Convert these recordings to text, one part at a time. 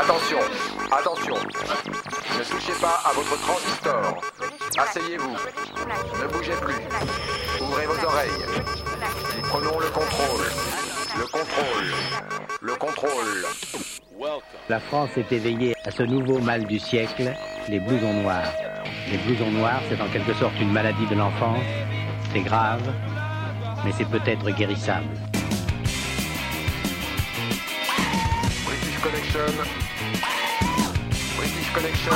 Attention, attention. Ne touchez pas à votre transistor. Asseyez-vous. Ne bougez plus. Ouvrez vos oreilles. Nous prenons le contrôle. Le contrôle. Le contrôle. La France est éveillée à ce nouveau mal du siècle, les blousons noirs. Les blousons noirs, c'est en quelque sorte une maladie de l'enfance. C'est grave, mais c'est peut-être guérissable. British Connection. Connection.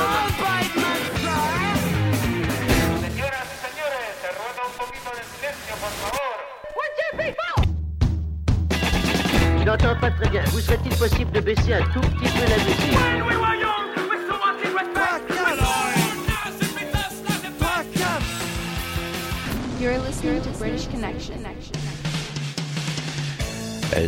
Señoras y señores, se ruega un poquito de silencio, por favor. Je n'entends pas très bien. Vous serait-il possible de baisser un tout petit peu la musique? You're listening to British Connection.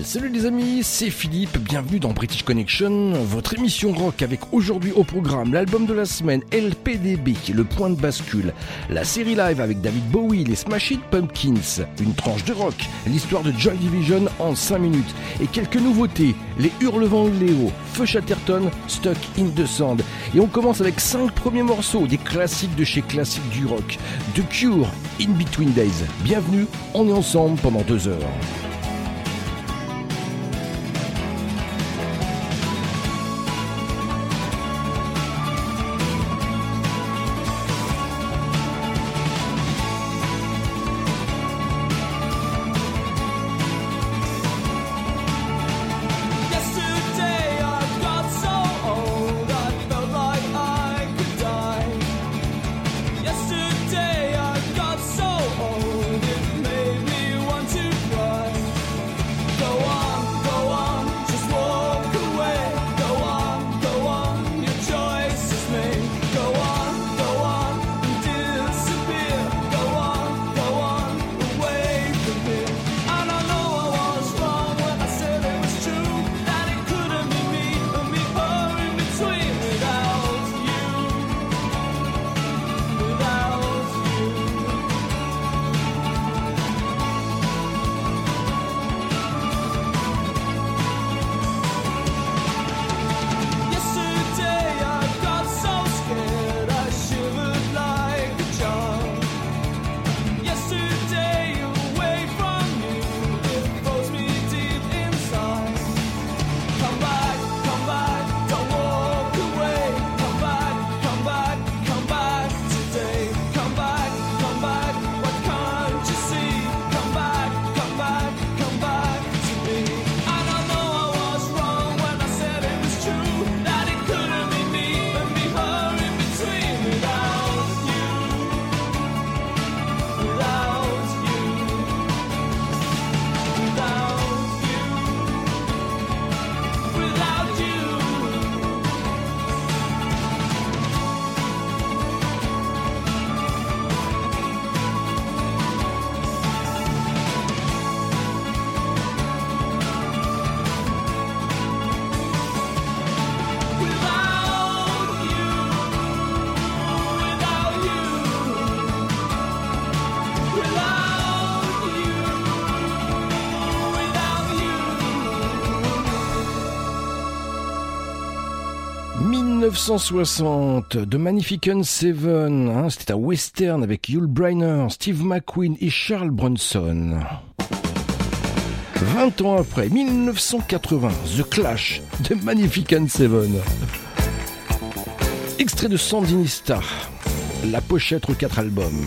Salut les amis, c'est Philippe, bienvenue dans British Connection, votre émission rock avec aujourd'hui au programme l'album de la semaine LPDB, le point de bascule, la série live avec David Bowie, les Smashing Pumpkins, une tranche de rock, l'histoire de Joy Division en 5 minutes et quelques nouveautés, les Hurlevents Léo, Feu Chatterton, Stuck in the Sand. Et on commence avec 5 premiers morceaux, des classiques de chez classiques du rock, The Cure, In Between Days. Bienvenue, on est ensemble pendant 2 heures. 1960, The Magnificent Seven, hein, c'était un western avec Yul Brynner, Steve McQueen et Charles Bronson. 20 ans après, 1980, The Clash, The Magnificent Seven. Extrait de Sandinista, la pochette aux quatre albums.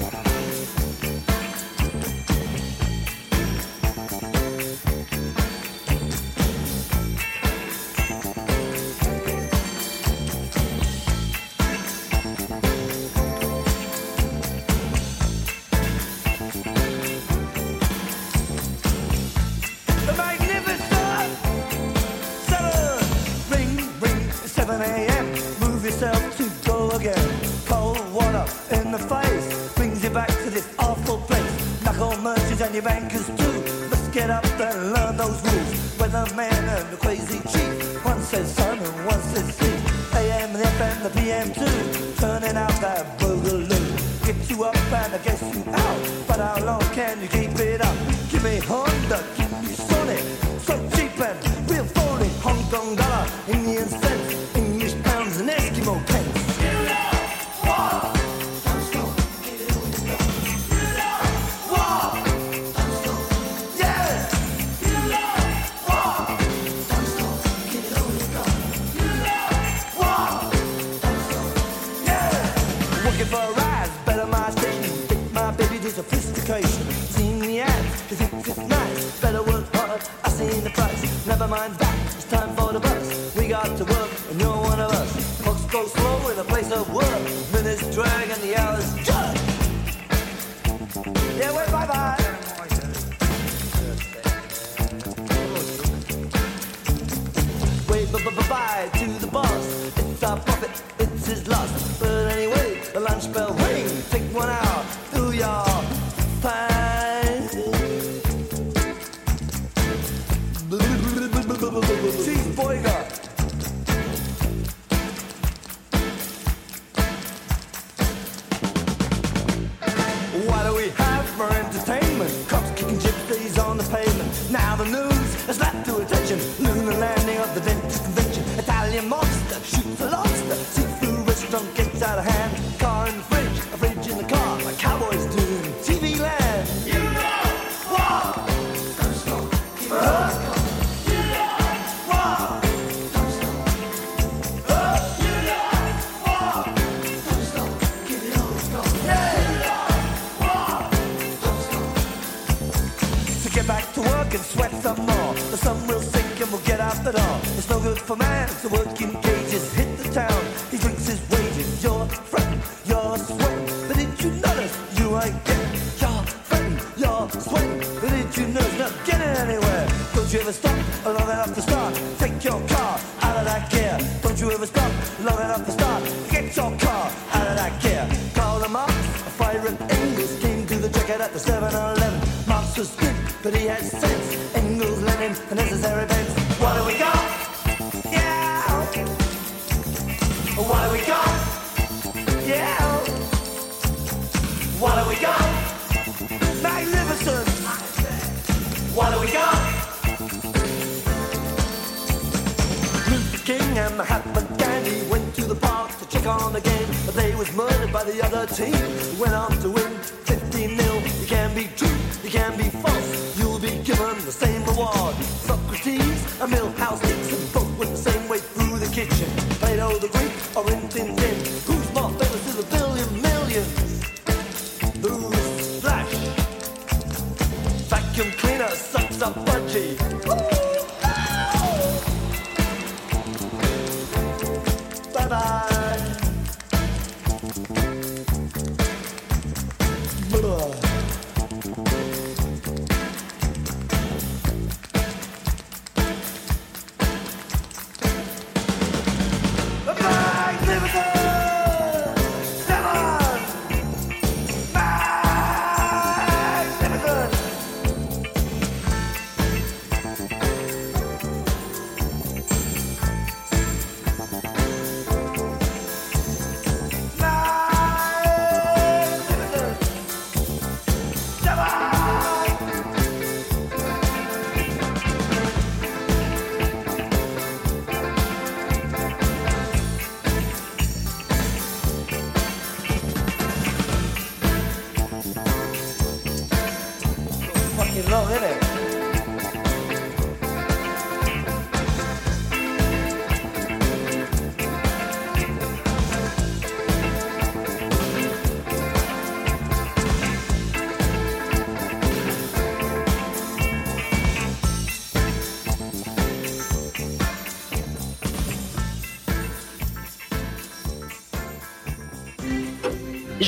on the game, but they was murdered by the other team. Went on to win 15 0. You can be true, you can be false. You'll be given the same reward. Socrates a mill house, Dixon both with the same way through the kitchen. Plato the Greek or Tintin. Who's more famous is a billion millions? Who's Flash. Vacuum cleaner sucks up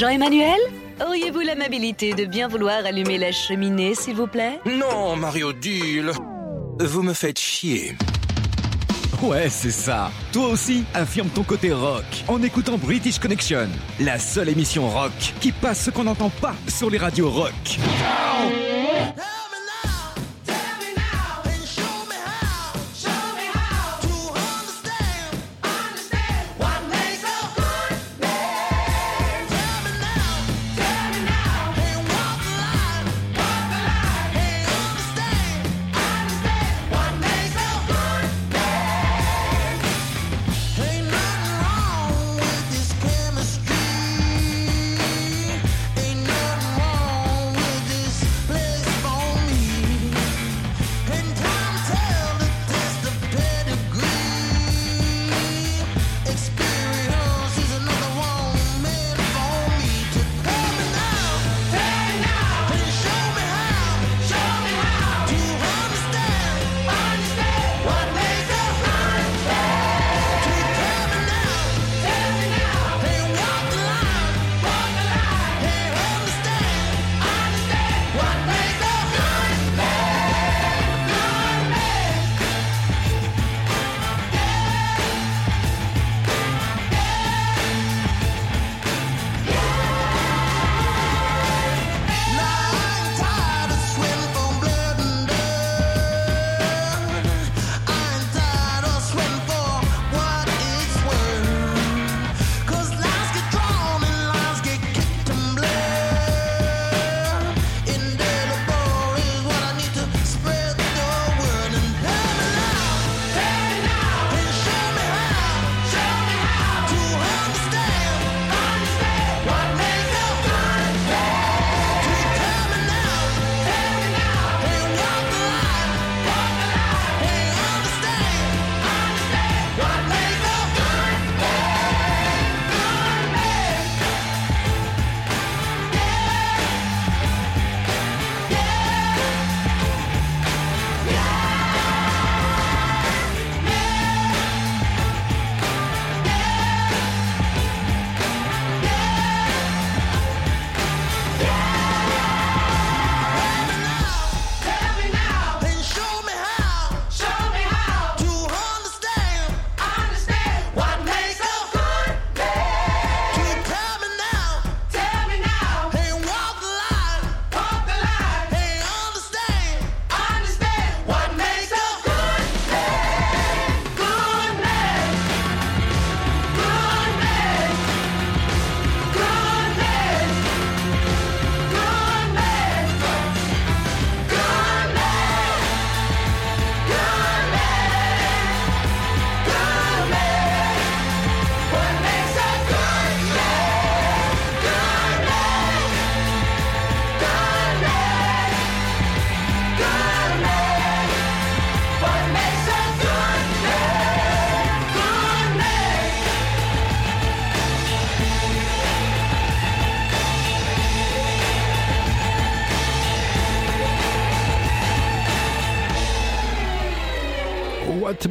Jean-Emmanuel Auriez-vous l'amabilité de bien vouloir allumer la cheminée, s'il vous plaît? Non, Mario Deal Vous me faites chier. Ouais, c'est ça. Toi aussi, affirme ton côté rock en écoutant British Connection, la seule émission rock qui passe ce qu'on n'entend pas sur les radios rock.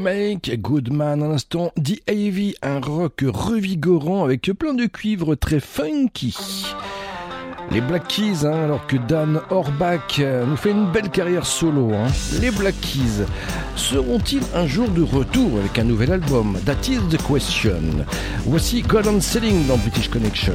Make Goodman, un instant, dit un rock revigorant avec plein de cuivres très funky. Les Black Keys, hein, alors que Dan Orbach euh, nous fait une belle carrière solo. Hein. Les Black Keys seront-ils un jour de retour avec un nouvel album? That is the question. Voici God Selling dans British Connection.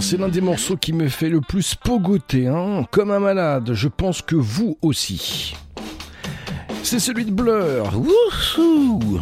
c'est l'un des morceaux qui me fait le plus pogoter, hein, comme un malade, je pense que vous aussi. C'est celui de Blur. Wouhou!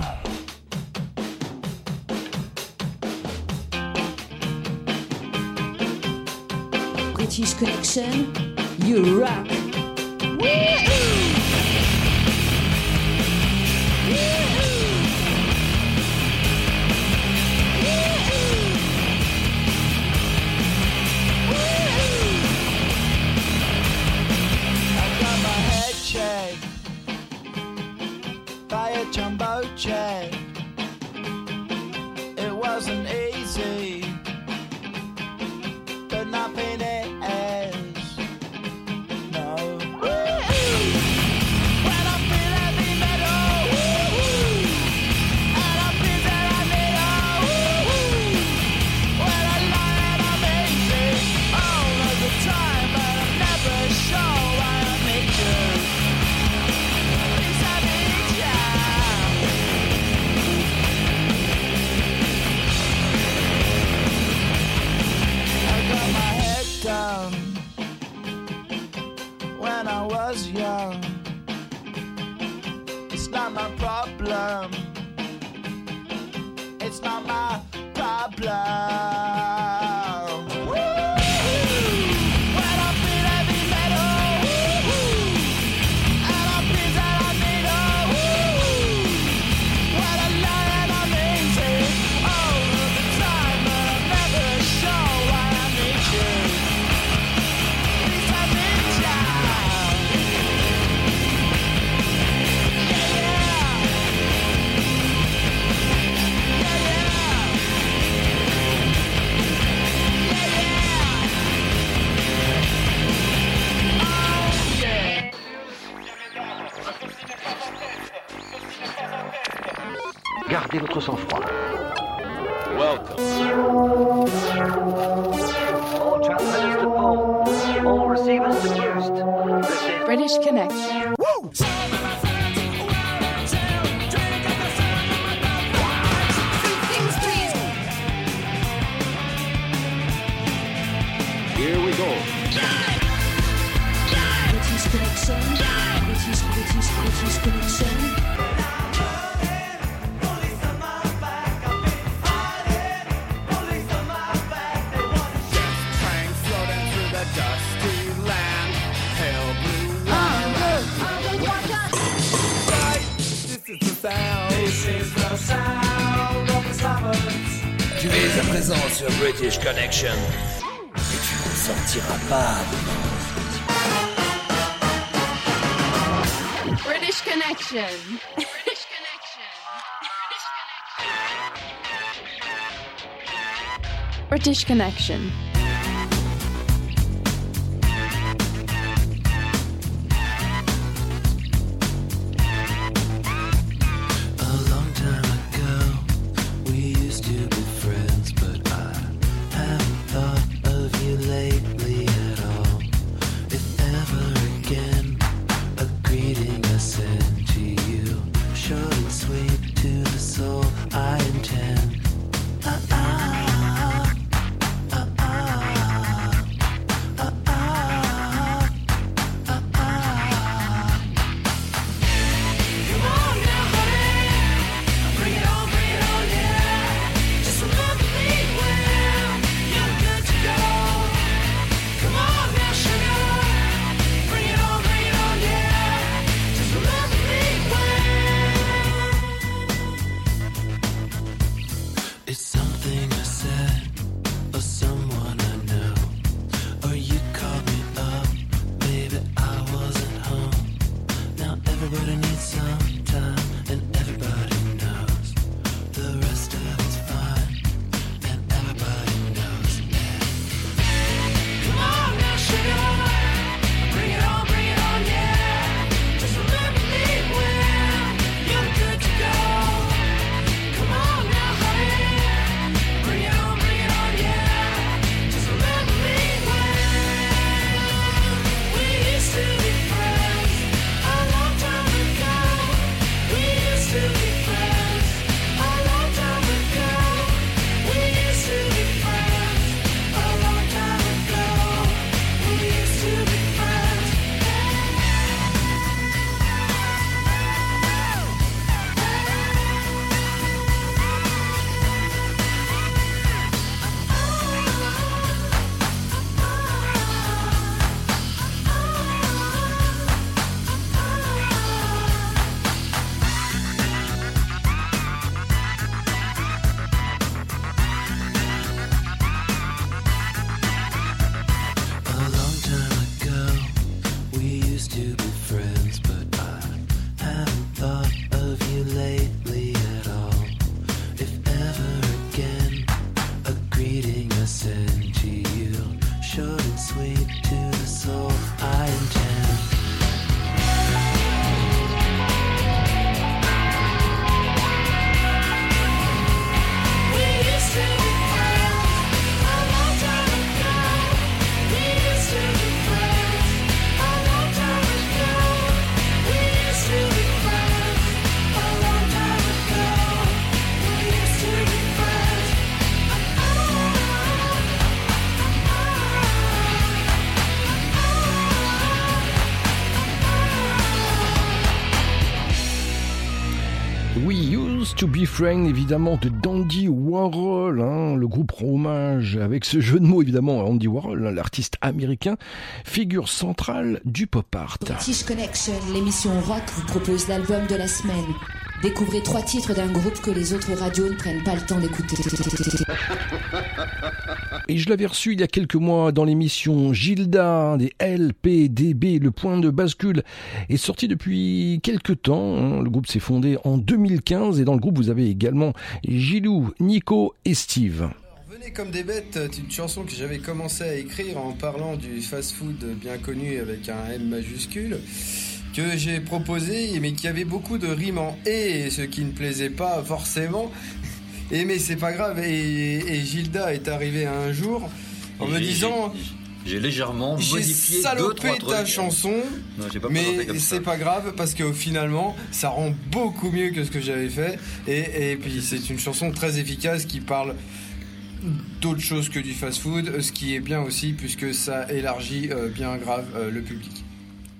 Connection. Friends, évidemment, de Dandy Warhol. hein. Le groupe hommage avec ce jeu de mots, évidemment, à Andy Warhol, hein, l'artiste américain, figure centrale du pop art. British Connection, l'émission rock vous propose l'album de la semaine. Découvrez trois titres d'un groupe que les autres radios ne prennent pas le temps d'écouter. Et je l'avais reçu il y a quelques mois dans l'émission Gilda des LPDB. Le point de bascule est sorti depuis quelques temps. hein. Le groupe s'est fondé en 2015 et dans le groupe vous avez également Gilou, Nico et Steve. Venez comme des bêtes, c'est une chanson que j'avais commencé à écrire en parlant du fast-food bien connu avec un M majuscule que j'ai proposé mais qui avait beaucoup de rimes en et ce qui ne plaisait pas forcément. Et mais c'est pas grave et, et Gilda est arrivé un jour en me disant J'ai légèrement modifié deux, trois ta chanson, Non, pas mais c'est pas grave parce que finalement ça rend beaucoup mieux que ce que j'avais fait et, et puis c'est une chanson très efficace qui parle d'autres choses que du fast-food, ce qui est bien aussi puisque ça élargit euh, bien grave euh, le public.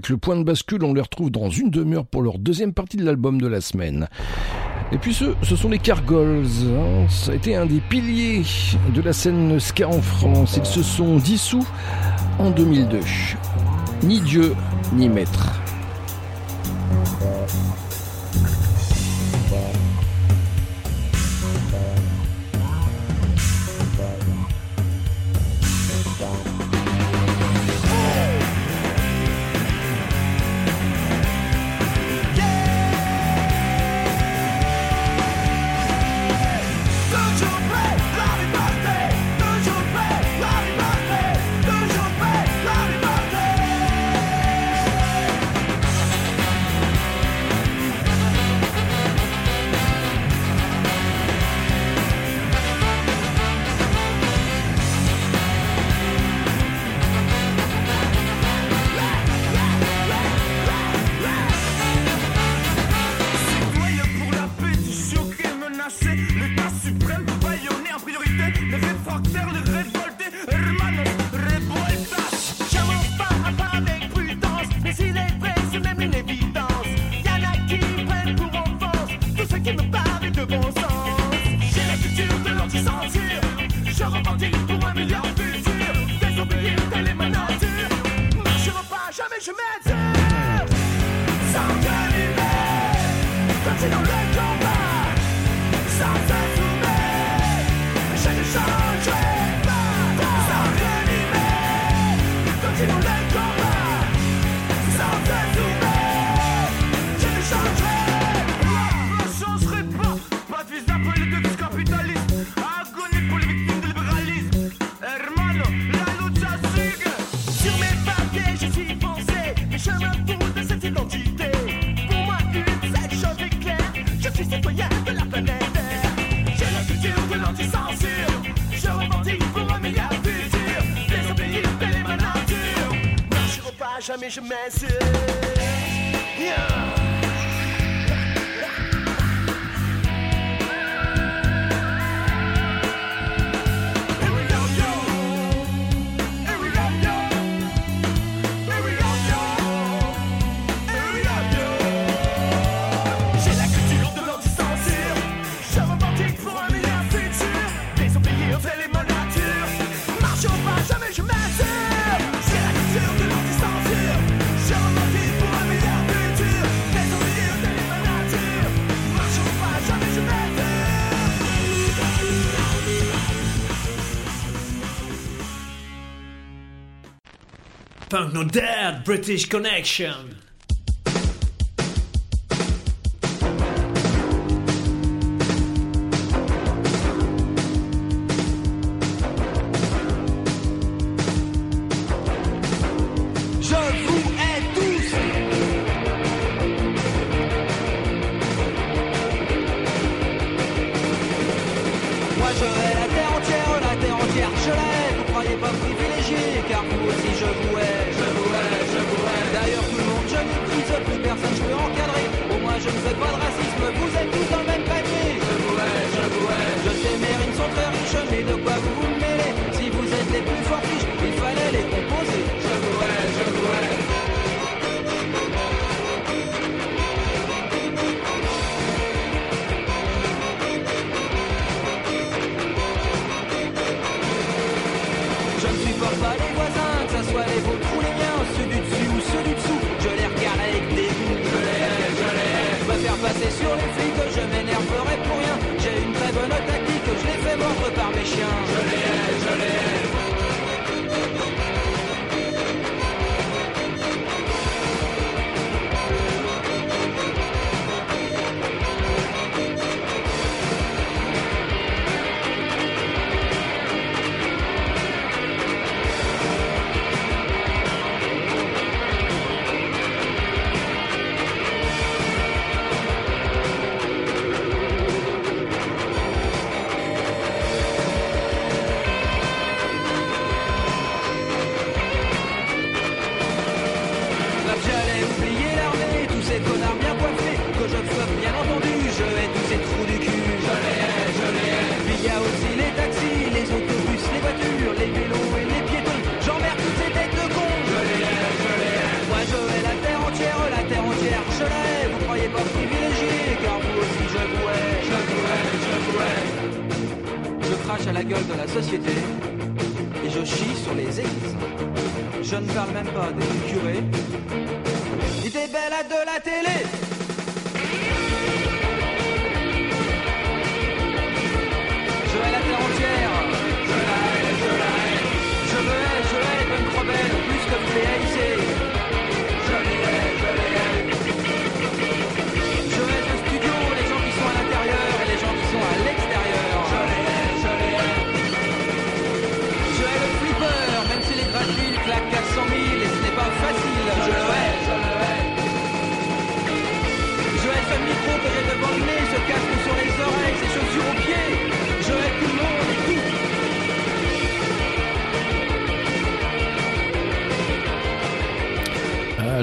avec le point de bascule, on les retrouve dans une demi-heure pour leur deuxième partie de l'album de la semaine. Et puis ce, ce sont les Cargols. hein. Ça a été un des piliers de la scène ska en France. Ils se sont dissous en 2002. Ni Dieu, ni maître. measure massive Punk no Dead, British Connection.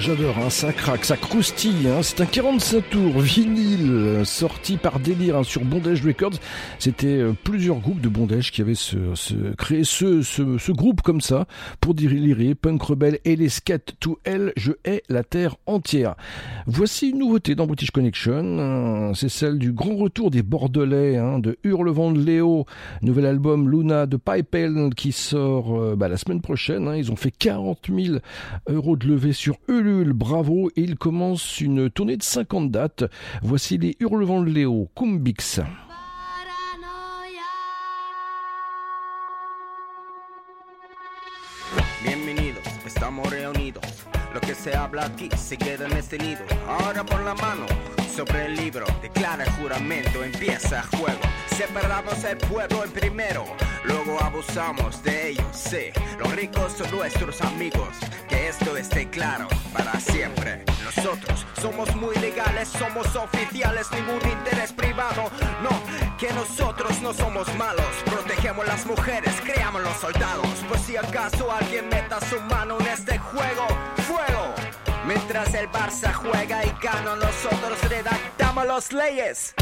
j'adore, hein, ça craque, ça croustille. Hein. C'est un 45 tours vinyle euh, sorti par délire hein, sur Bondage Records. C'était euh, plusieurs groupes de Bondage qui avaient ce, ce, créé ce, ce, ce, groupe comme ça pour délirer Punk Rebelle et les Scat to Hell. Je hais la terre entière. Voici une nouveauté dans British Connection, hein. c'est celle du grand retour des Bordelais, hein, de Hurlevent de Léo, nouvel album Luna de Pipel qui sort euh, bah, la semaine prochaine. Hein. Ils ont fait 40 000 euros de levée sur Ulule, bravo, et ils commencent une tournée de 50 dates. Voici les Hurlevent de Léo, Cumbix. estamos reunidos. Lo que se habla aquí se queda en este nido. Ahora por la mano sobre el libro, declara el juramento, empieza el juego. Separamos el pueblo en primero luego abusamos de ellos. Sí, los ricos son nuestros amigos. Que esto esté claro para siempre. Nosotros somos muy legales, somos oficiales, ningún interés privado. No, que nosotros no somos malos. Protegemos las mujeres, creamos los soldados. Por si acaso alguien meta su mano en este juego, fuego. Mientras el Barça juega y gana, nosotros redactamos las leyes.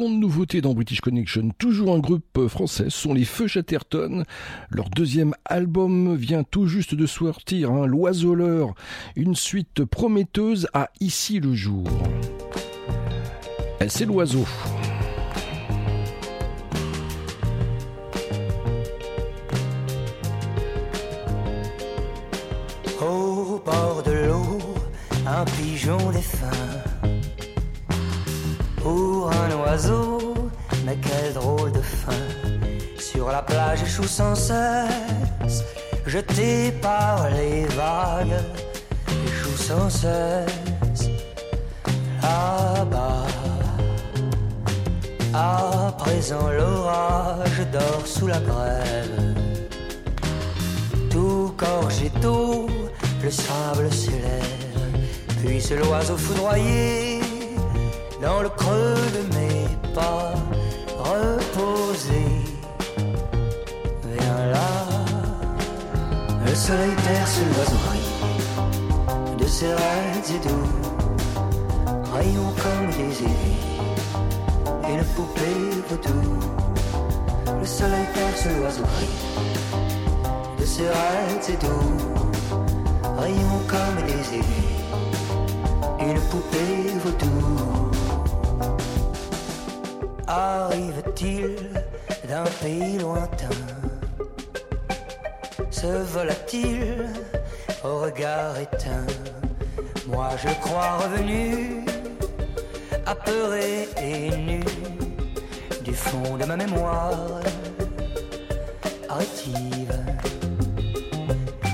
Seconde nouveauté dans British Connection, toujours un groupe français, ce sont les Feux Chatterton. Leur deuxième album vient tout juste de sortir, hein, L'Oiseleur, une suite prometteuse à Ici le jour. C'est l'oiseau. Au bord de l'eau, un pigeon défunt. Pour un oiseau, mais quel drôle de fin. Sur la plage échoue sans cesse, jeté par les vagues, échoue sans cesse. Là-bas, à présent l'orage dort sous la grève. Tout gorgé d'eau, le sable s'élève, puis l'oiseau foudroyé dans le creux de mes pas, reposé. Viens là, le soleil perce l'oiseau de ses raids et doux, rayons comme des aiguilles, une poupée vaudou. Le soleil perce l'oiseau de ses raids et doux, rayons comme des aiguilles, une poupée vaudou. Arrive-t-il d'un pays lointain? Ce volatile au regard éteint, moi je crois revenu, apeuré et nu, du fond de ma mémoire rétive.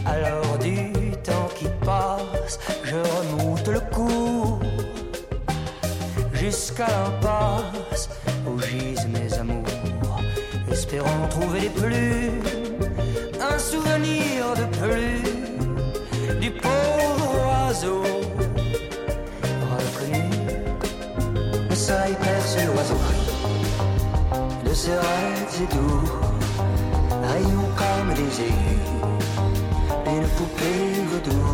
Alors du temps qui passe, je remonte le cours jusqu'à l'impasse espérant trouver les plumes, un souvenir de plus du pauvre oiseau reconnu. Le soleil perce l'oiseau de ses rêves doux, rayons comme des aigus, une poupée vaudou.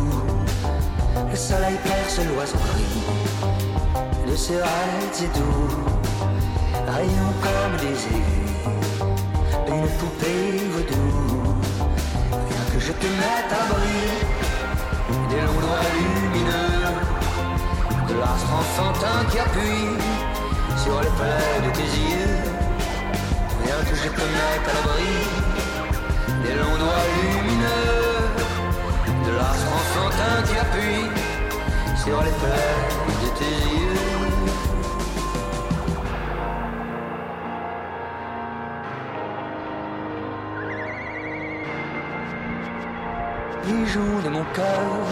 Le soleil perce l'oiseau de ses rêves doux, rayons comme des aigus, poupée vaudou. Rien que je te mette à bris des longs doigts lumineux, de l'astre enfantin qui appuie sur les plaies de tes yeux. Rien que je te mette à l'abri des longs doigts lumineux, de l'astre enfantin qui appuie sur les plaies de tes yeux. Pigeon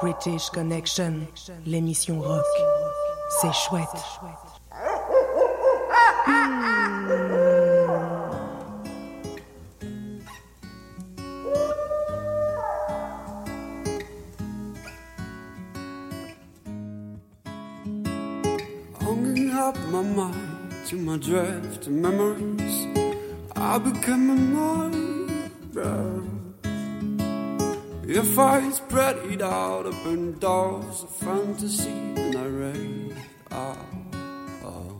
British Connection, l'émission rock. C'est chouette. Hanging up my mind to my drift memories. I become a nightmare. If I spread it out, open doors of fantasy, and I rain out. Oh.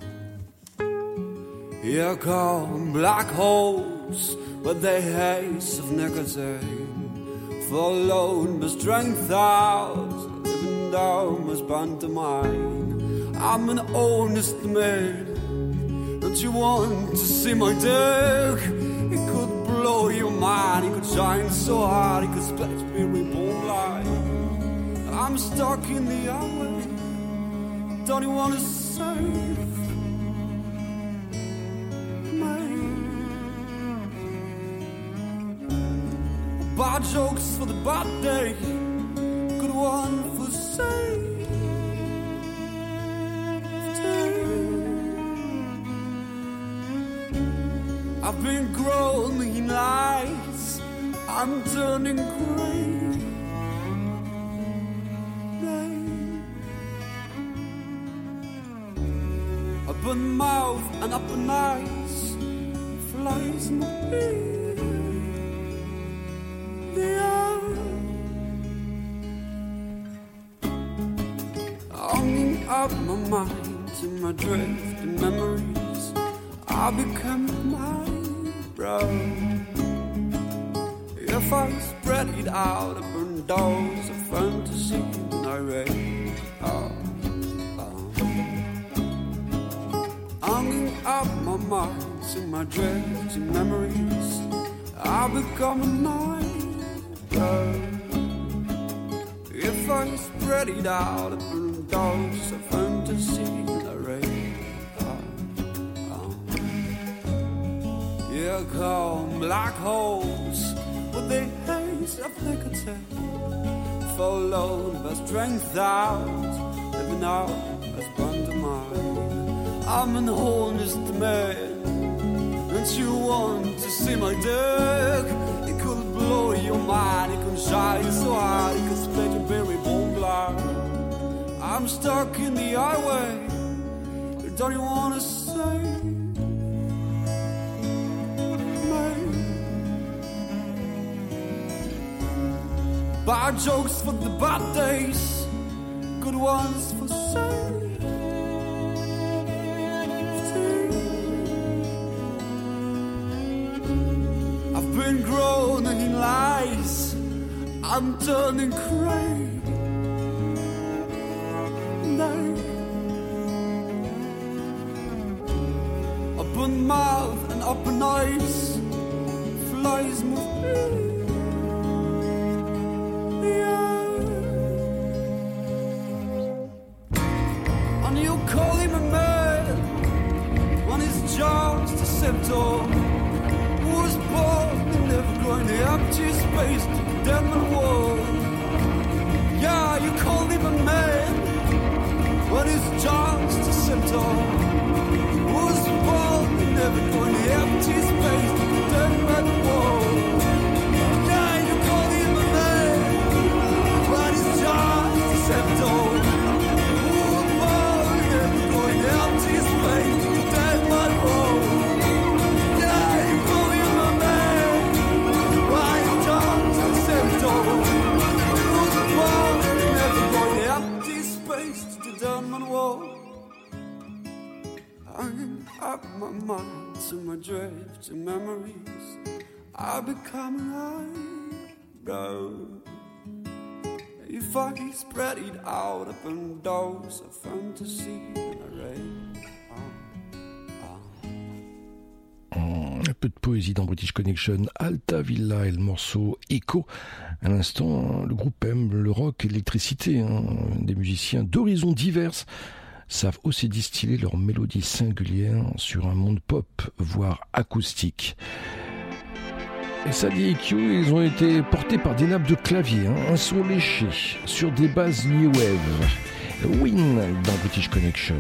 Here come black holes with the haze of nicotine, followed by strength out, living down my pantomime. I'm an honest man. Don't you want to see my dick? It could blow your mind. It could shine so hard. It could splash me reborn light. I'm stuck in the alley. Don't you want to save me? Bad jokes for the bad day. Good one for save. I've been growing lights. I'm turning gray. Open mouth and open eyes, flies in the air. Hanging up my mind to my drift and memories. I become become a night. If I spread it out, burn doors of fantasy and I rain Here come black holes with the haze of nicotine, followed by strength out, living out as pantomime. I'm an honest man, and you want to see my dick? glorie omani con Jai Soari cause spread your very bonglar I'm stuck in the highway don't you wanna say Mate Bad jokes for the bad days good ones for sale. I'm turning crazy. faced Denman Wall. Yeah, you call him a man But his just a symptom. on. Who's involved in everyone? Empty space, Denman my my memories. Become spread it out upon those of fantasy. Un peu de poésie dans British Connection, Alta Villa et le morceau Echo. À l'instant, le groupe aime le rock et l'électricité. hein. Des musiciens d'horizons divers savent aussi distiller leurs mélodies singulières sur un monde pop, voire acoustique. Et ça dit ils ont été portés par des nappes de clavier, hein, un son léché, sur des bases new wave. Win dans British Connection.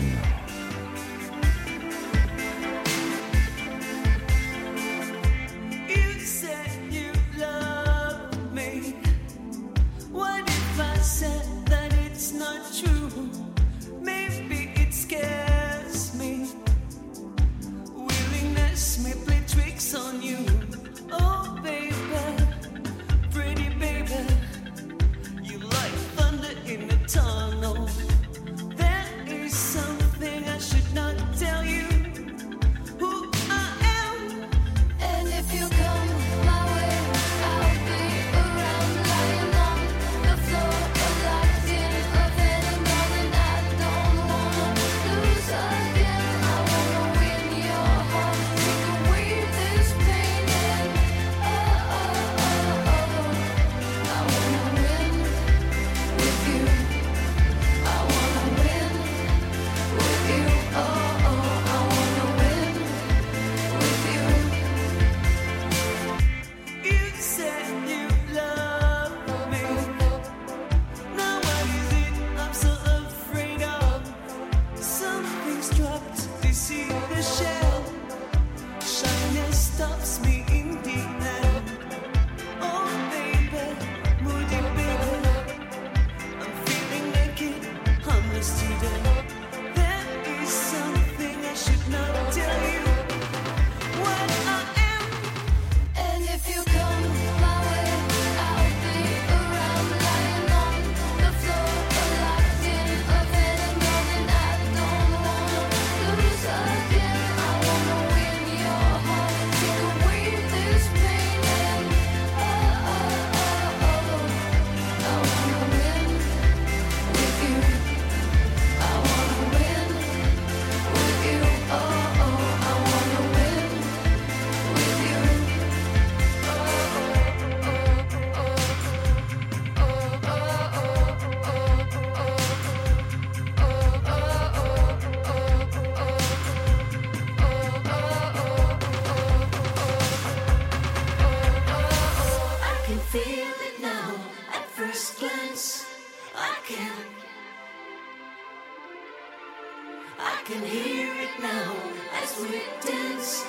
Can hear it now as we dance.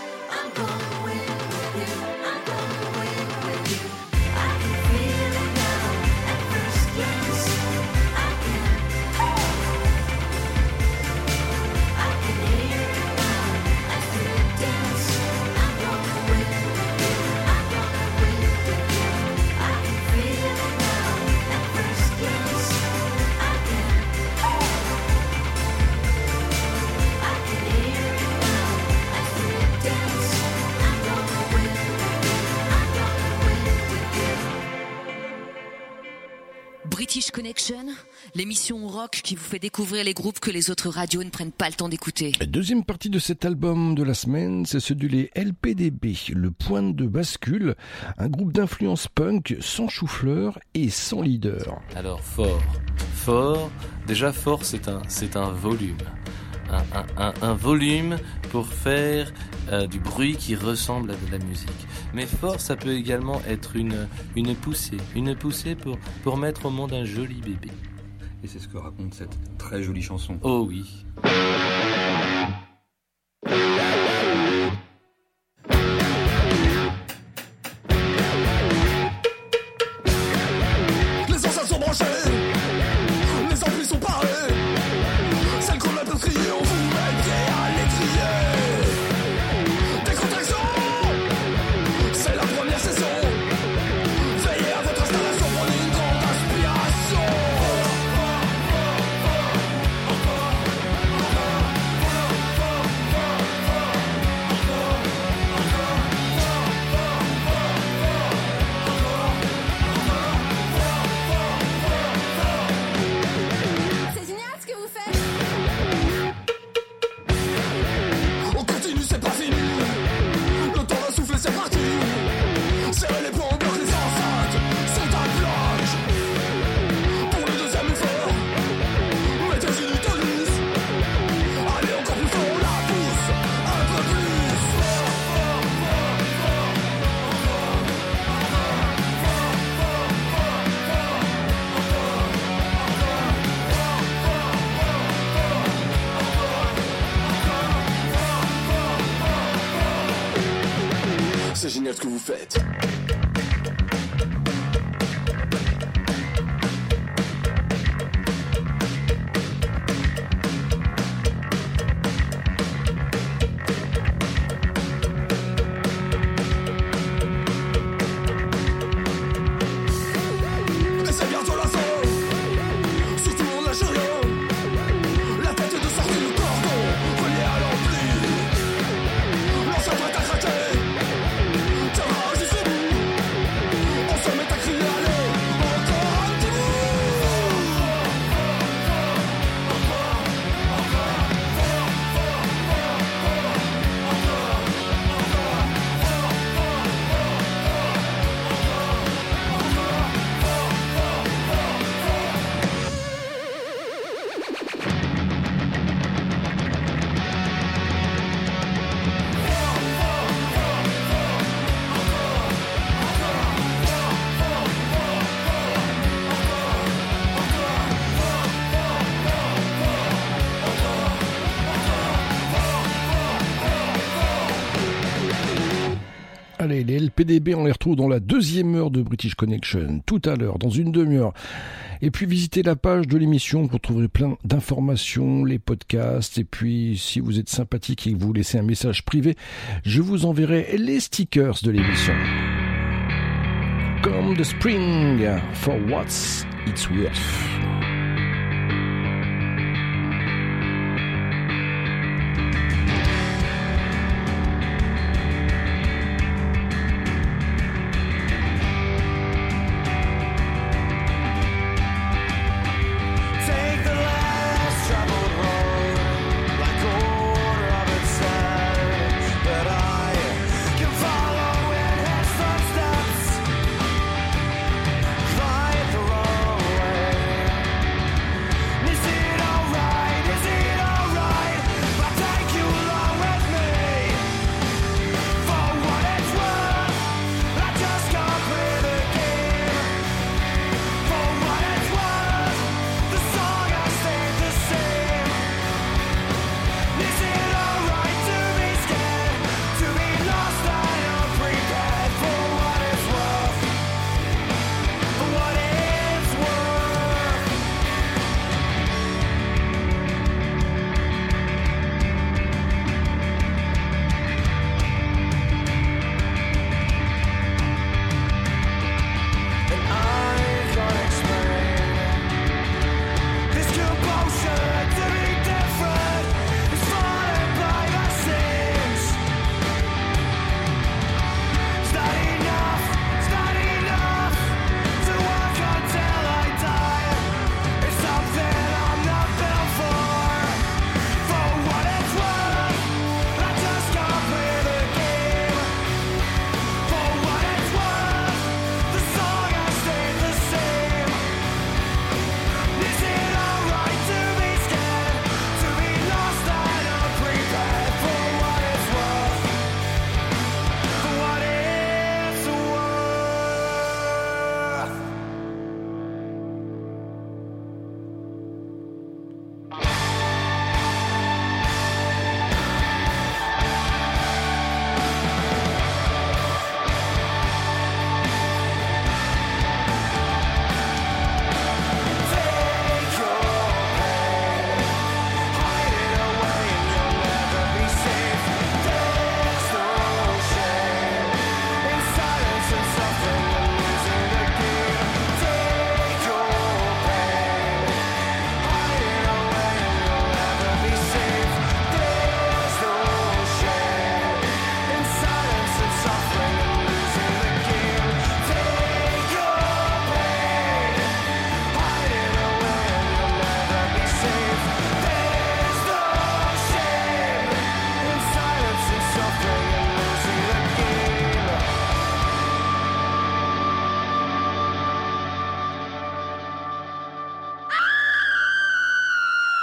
L'émission rock qui vous fait découvrir les groupes que les autres radios ne prennent pas le temps d'écouter. Deuxième partie de cet album de la semaine, c'est celui des LPDB, le point de bascule, un groupe d'influence punk sans chou-fleur et sans leader. Alors fort, fort, déjà fort c'est un, c'est un volume. Un, un- un- un volume pour faire euh, du bruit qui ressemble à de la musique. Mais fort, ça peut également être une, une poussée. Une poussée pour, pour mettre au monde un joli bébé. Et c'est ce que raconte cette très jolie chanson. Oh oui. Génial ce que vous faites. LPDB, on les retrouve dans la deuxième heure de British Connection, tout à l'heure, dans une demi-heure. Et puis visitez la page de l'émission pour trouver plein d'informations, les podcasts. Et puis, si vous êtes sympathique et que vous laissez un message privé, je vous enverrai les stickers de l'émission. Comme the spring, for what's it's worth.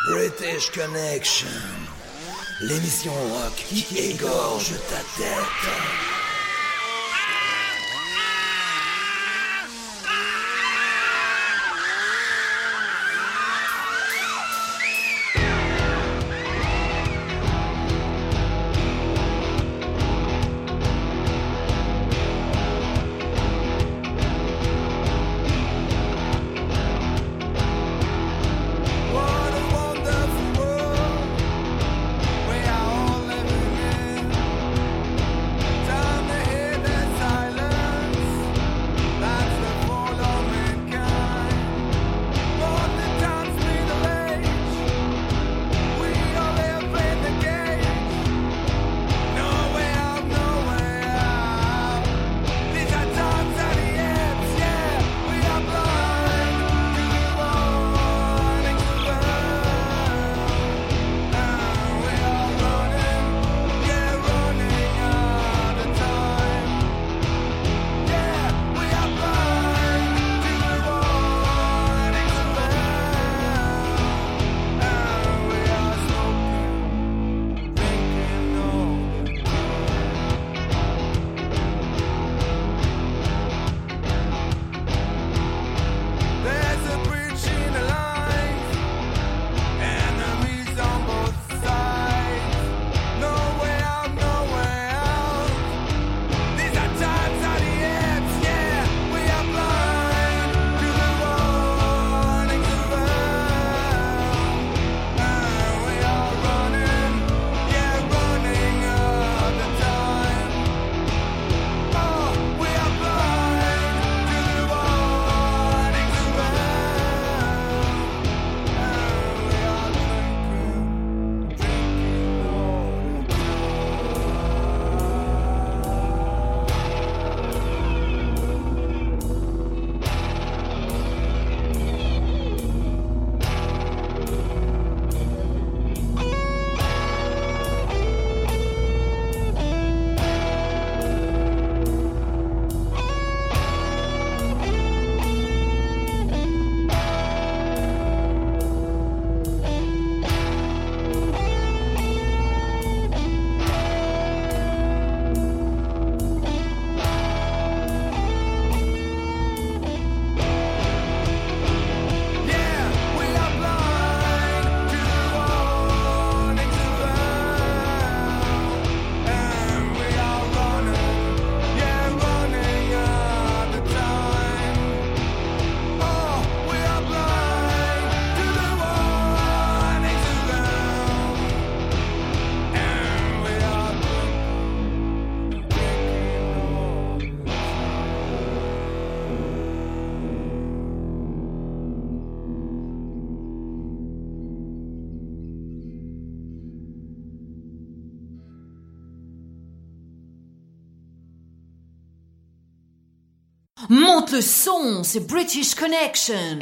British Connection, l'émission rock qui égorge ta tête. c'est British Connection.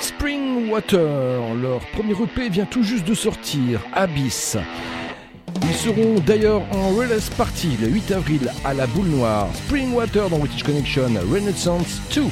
Spring Water, leur premier EP vient tout juste de sortir, Abyss. Ils seront d'ailleurs en Release Party le 8 avril à la Boule Noire. Spring Water dans British Connection, Renaissance 2.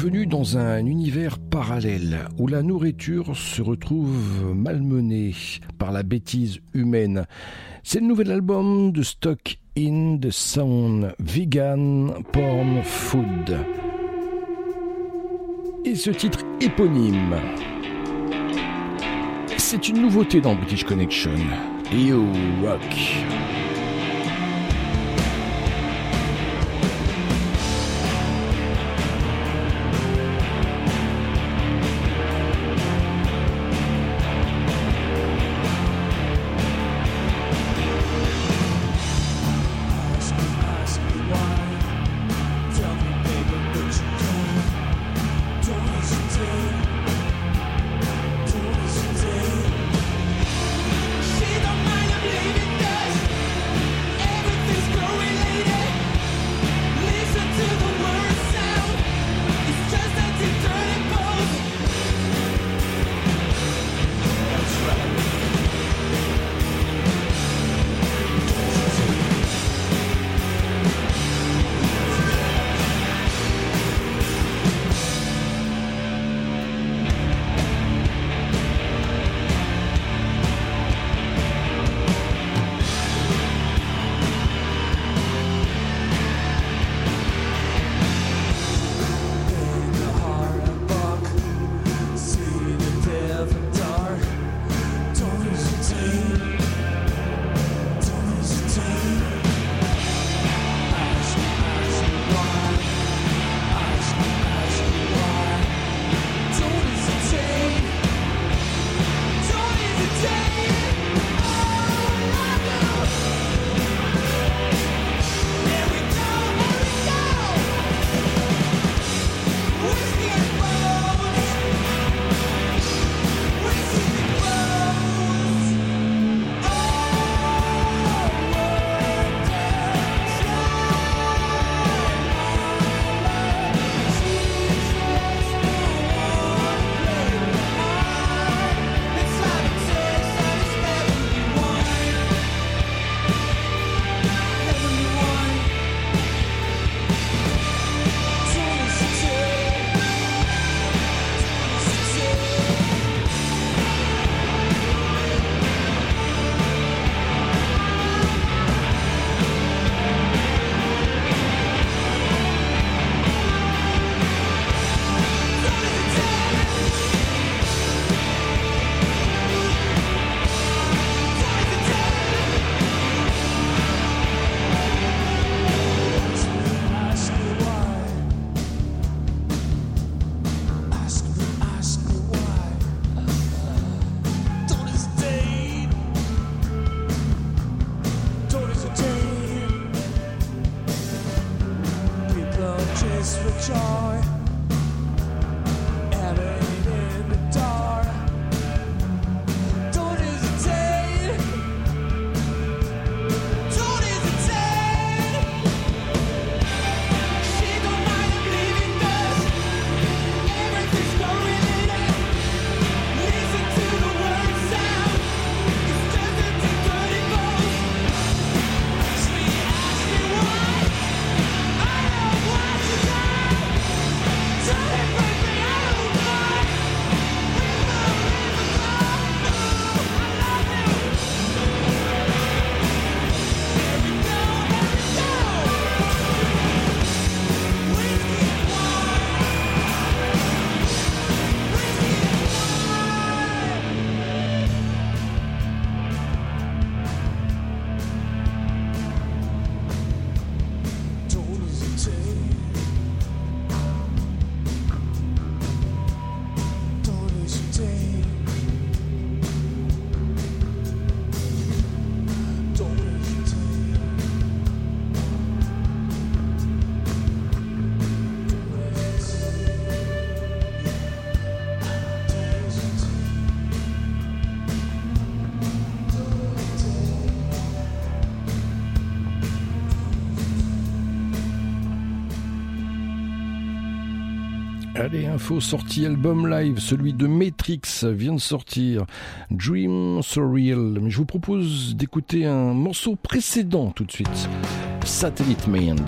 Bienvenue dans un univers parallèle où la nourriture se retrouve malmenée par la bêtise humaine. C'est le nouvel album de Stock in the Sound, Vegan Porn Food. Et ce titre éponyme, c'est une nouveauté dans British Connection. You Rock. info sortie album live, celui de Matrix vient de sortir, Dream Surreal. Mais je vous propose d'écouter un morceau précédent tout de suite, Satellite Mind.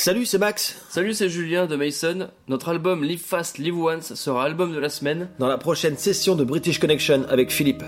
Salut, c'est Max. Salut, c'est Julien de Mason. Notre album Live Fast, Live Once sera album de la semaine dans la prochaine session de British Connection avec Philippe.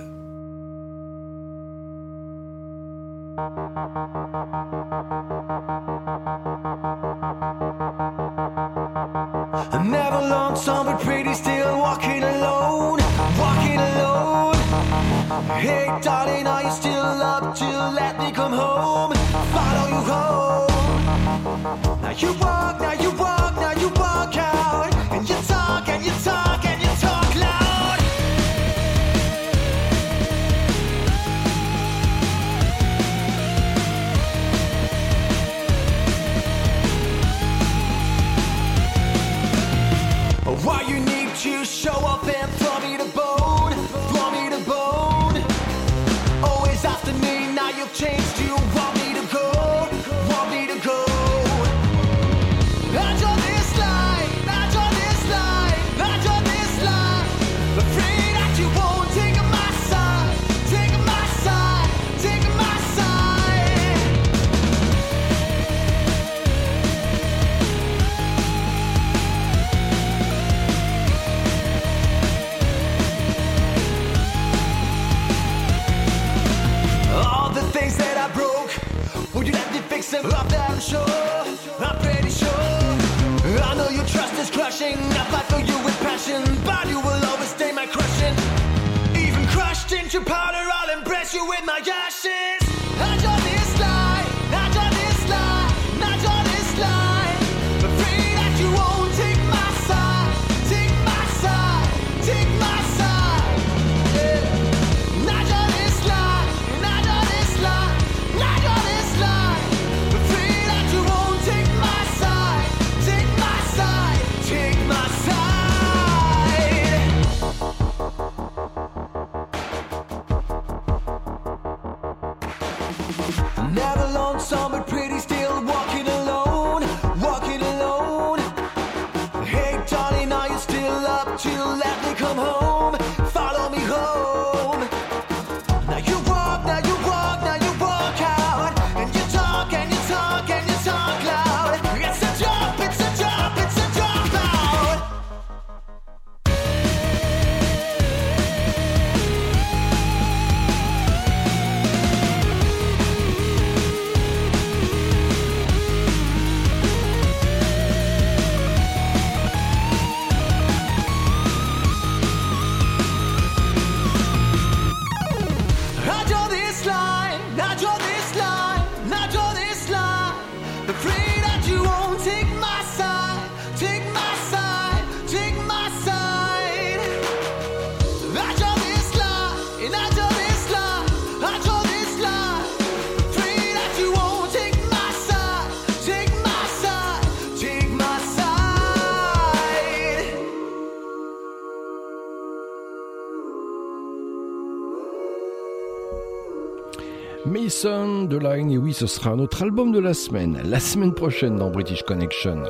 Et oui, ce sera notre album de la semaine, la semaine prochaine dans British Connection.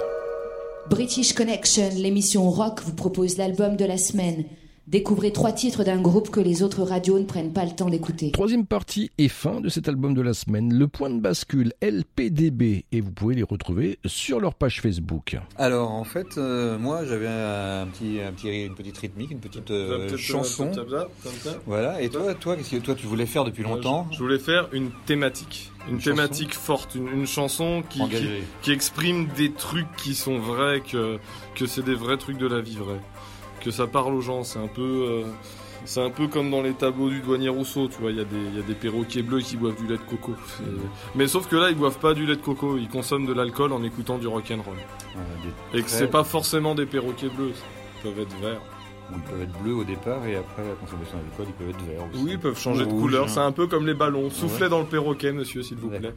British Connection, l'émission rock, vous propose l'album de la semaine. Découvrez trois titres d'un groupe que les autres radios ne prennent pas le temps d'écouter. Troisième partie et fin de cet album de la semaine, le point de bascule LPDB, et vous pouvez les retrouver sur leur page Facebook. Alors en fait, euh, moi j'avais un petit, un petit, une petite rythmique, une petite euh, chanson. euh, ça, ça. Voilà. Et toi, toi, qu'est-ce que toi tu voulais faire depuis longtemps Je voulais faire une thématique. Une, Une thématique forte, une, une chanson qui, qui exprime des trucs qui sont vrais, que, que c'est des vrais trucs de la vie vraie. Que ça parle aux gens, c'est un peu... euh, c'est un peu comme dans les tableaux du douanier Rousseau, tu vois, il y, a des- il y a des perroquets bleus qui boivent du lait de coco. Mais sauf que là, ils boivent pas du lait de coco, ils consomment de l'alcool en écoutant du rock'n'roll. Des Et que c'est pas forcément des perroquets bleus, ils peuvent être verts. Ils peuvent être bleus au départ et après la consommation d'alcool, ils peuvent être verts aussi. Oui, ils peuvent changer de Rouge, couleur, hein. c'est un peu comme les ballons. Soufflez Ouais. dans le perroquet, monsieur, s'il vous plaît.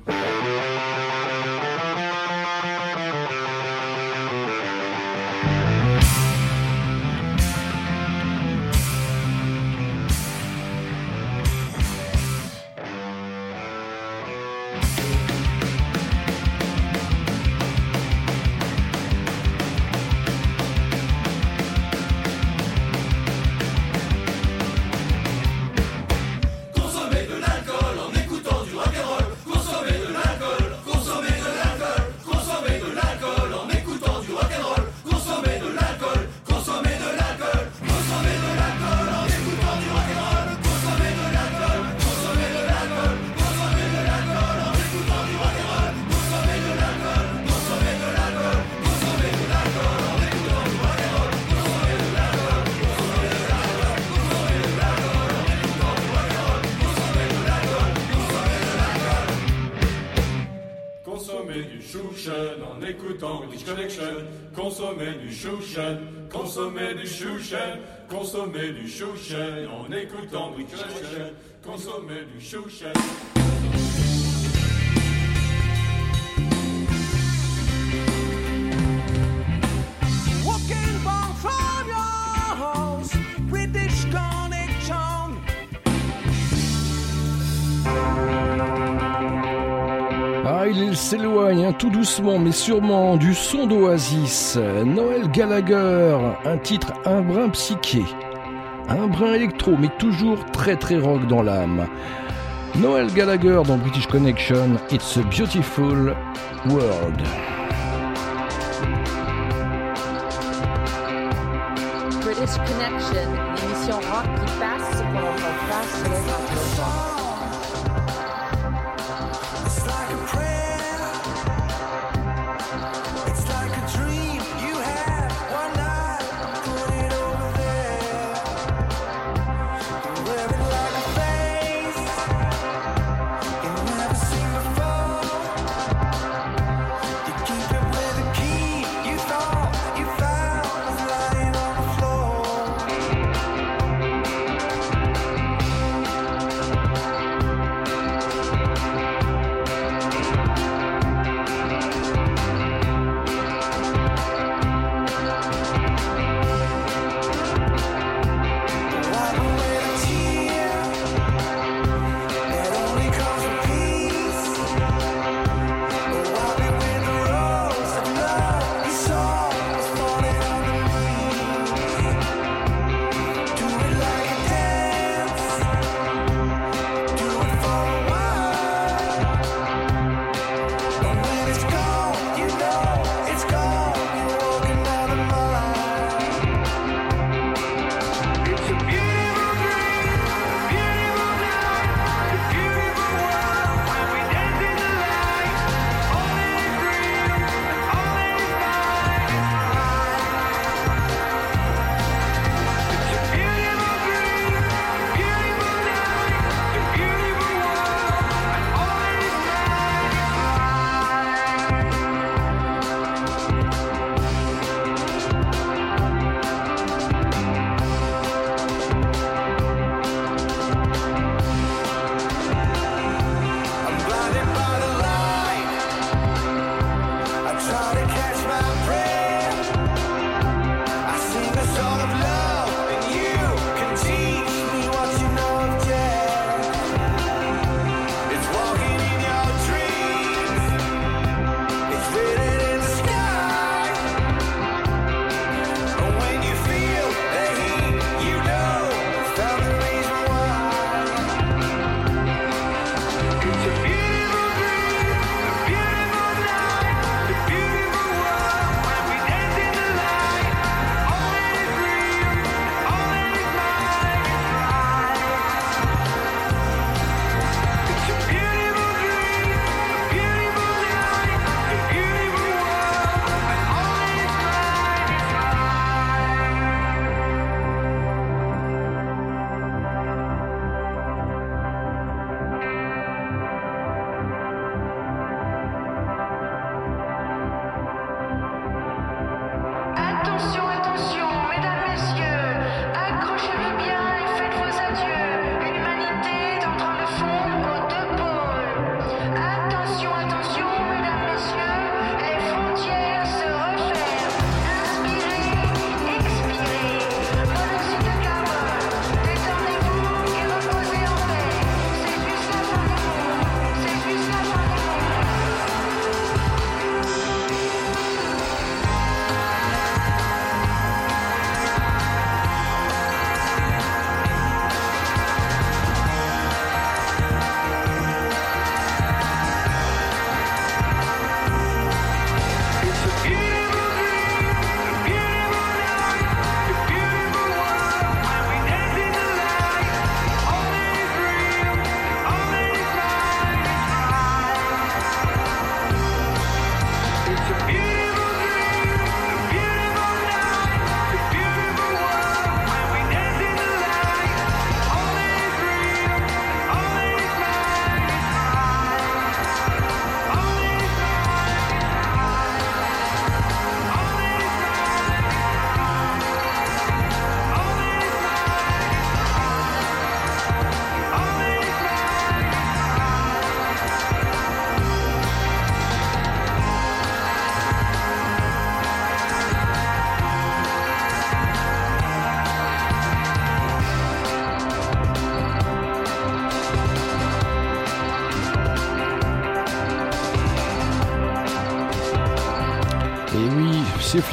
Écoutant British Connection. Consommer du chouchen, consommer du chouchen, consommer du chouchen en écoutant British Connection. Consommer du chouchen. Il s'éloigne tout doucement mais sûrement du son d'Oasis. Noël Gallagher, un titre un brin psyché, un brin électro mais toujours très très rock dans l'âme. Noël Gallagher dans British Connection, It's a Beautiful World. British Connection, l'émission rock qui passe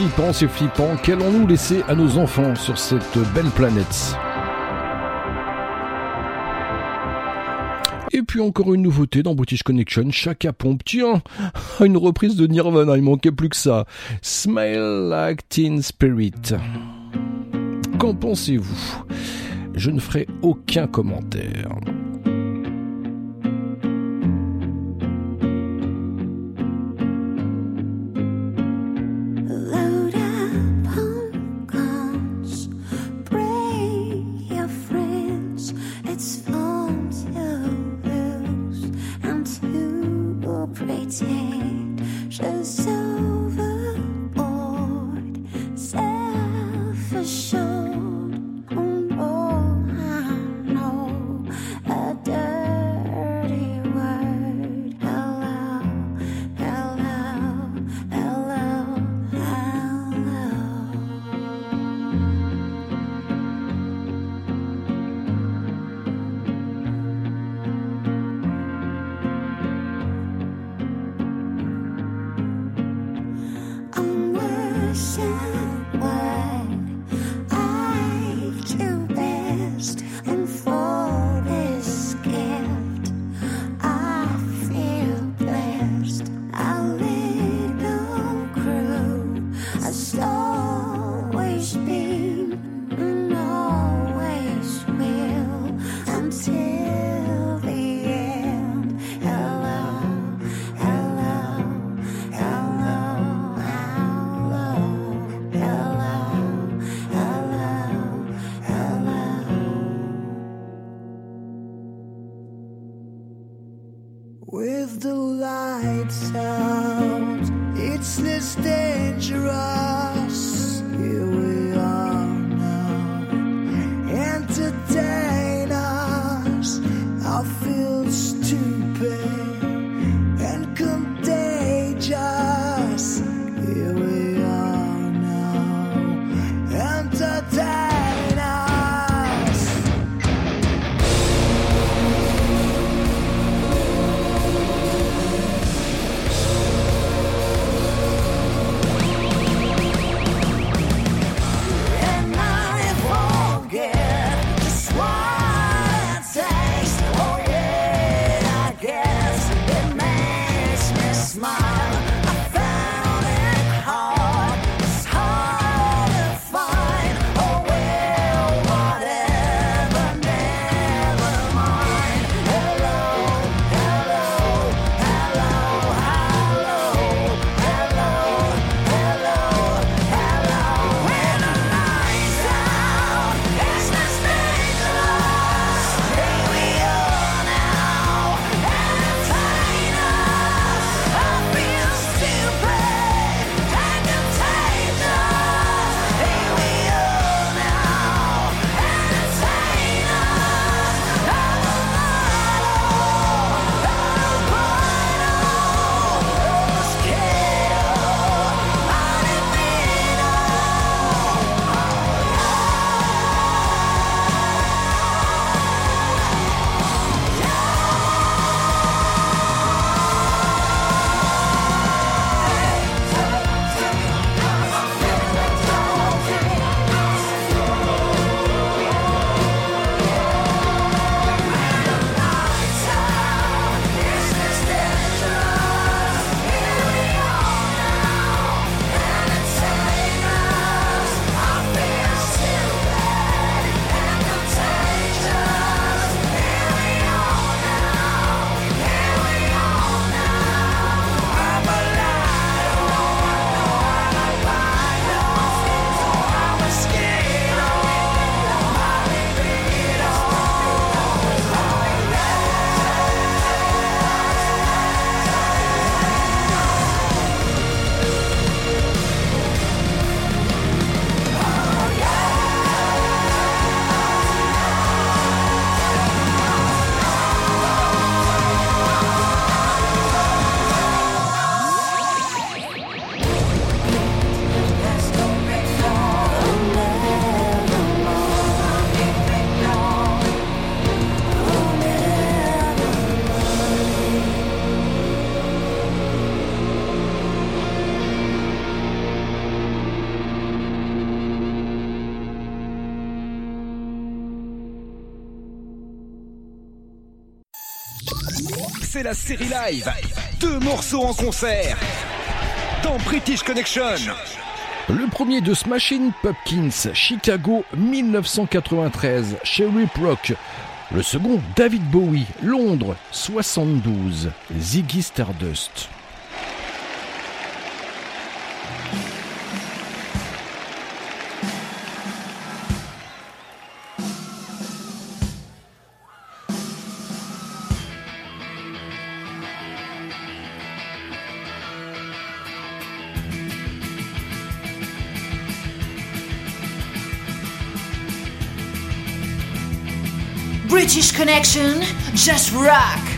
flippant, c'est flippant. Qu'allons-nous laisser à nos enfants sur cette belle planète? Et puis encore une nouveauté dans British Connection, Chaka Pompe. Tiens, une reprise de Nirvana, il manquait plus que ça. Smile like Teen Spirit. Qu'en pensez-vous? Je ne ferai aucun commentaire. La série live. Deux morceaux en concert. Dans British Connection. Le premier de Smashing Pumpkins, Chicago 1993, chez Rip Rock. Le second, David Bowie, Londres 72, Ziggy Stardust. Connection, just rock.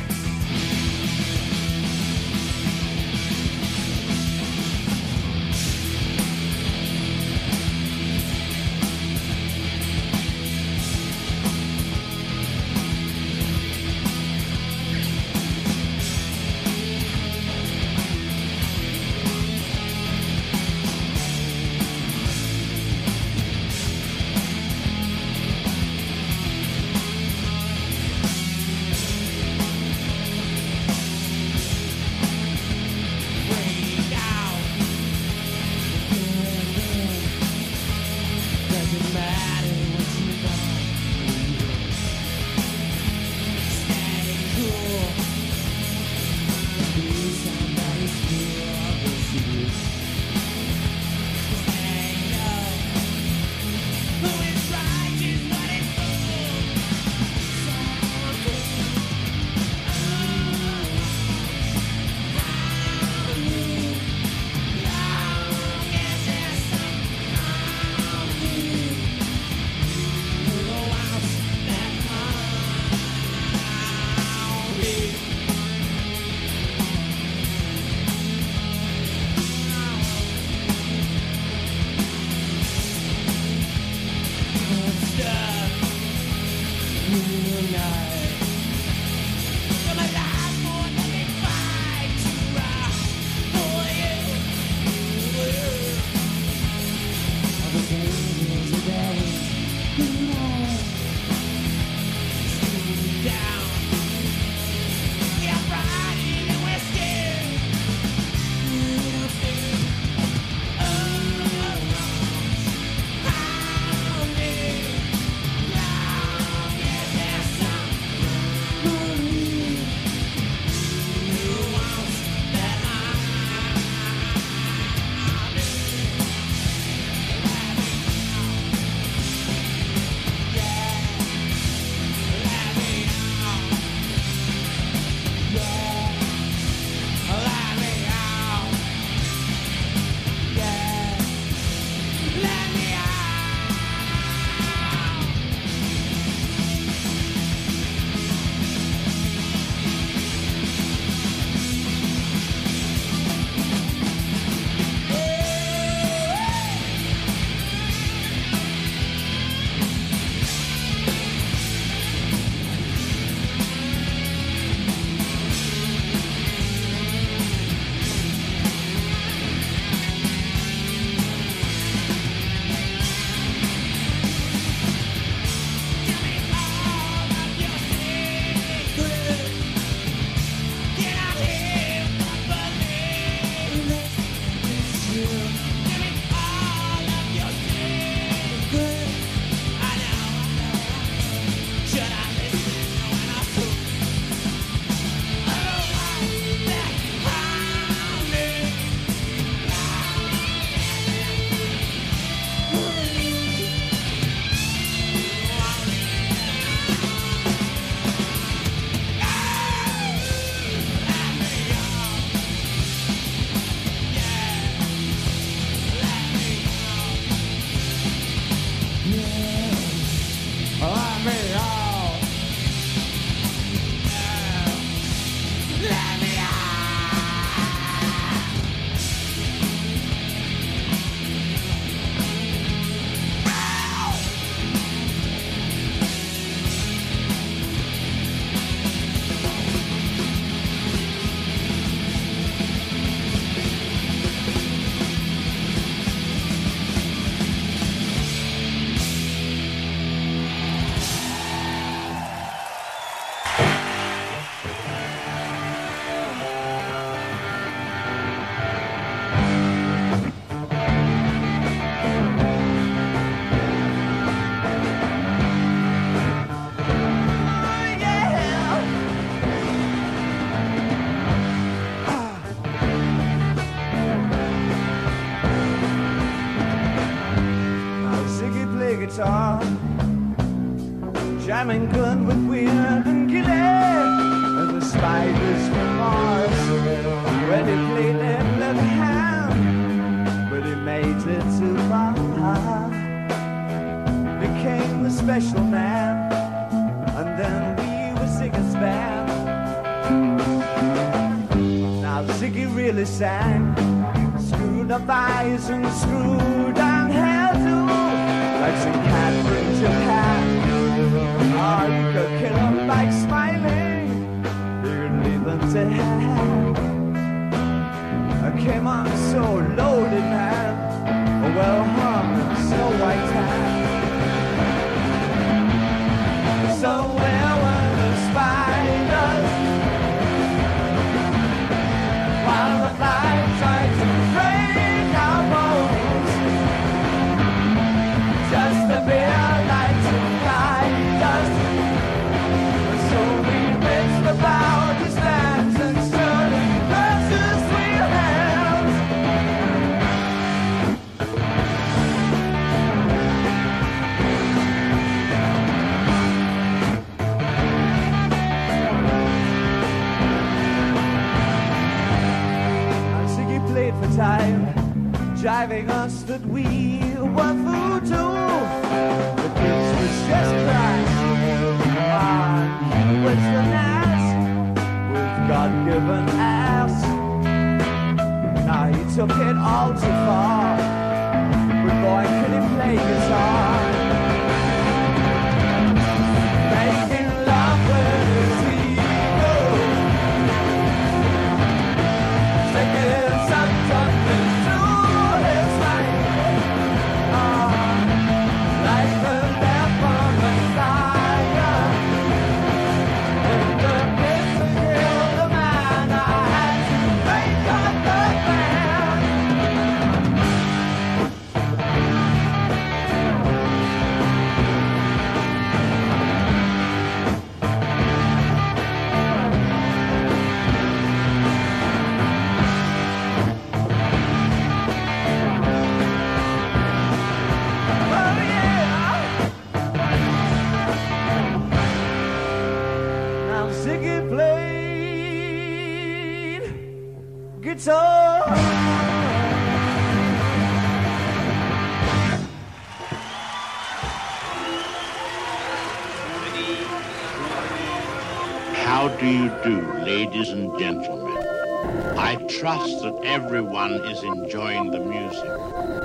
Trust that everyone is enjoying the music.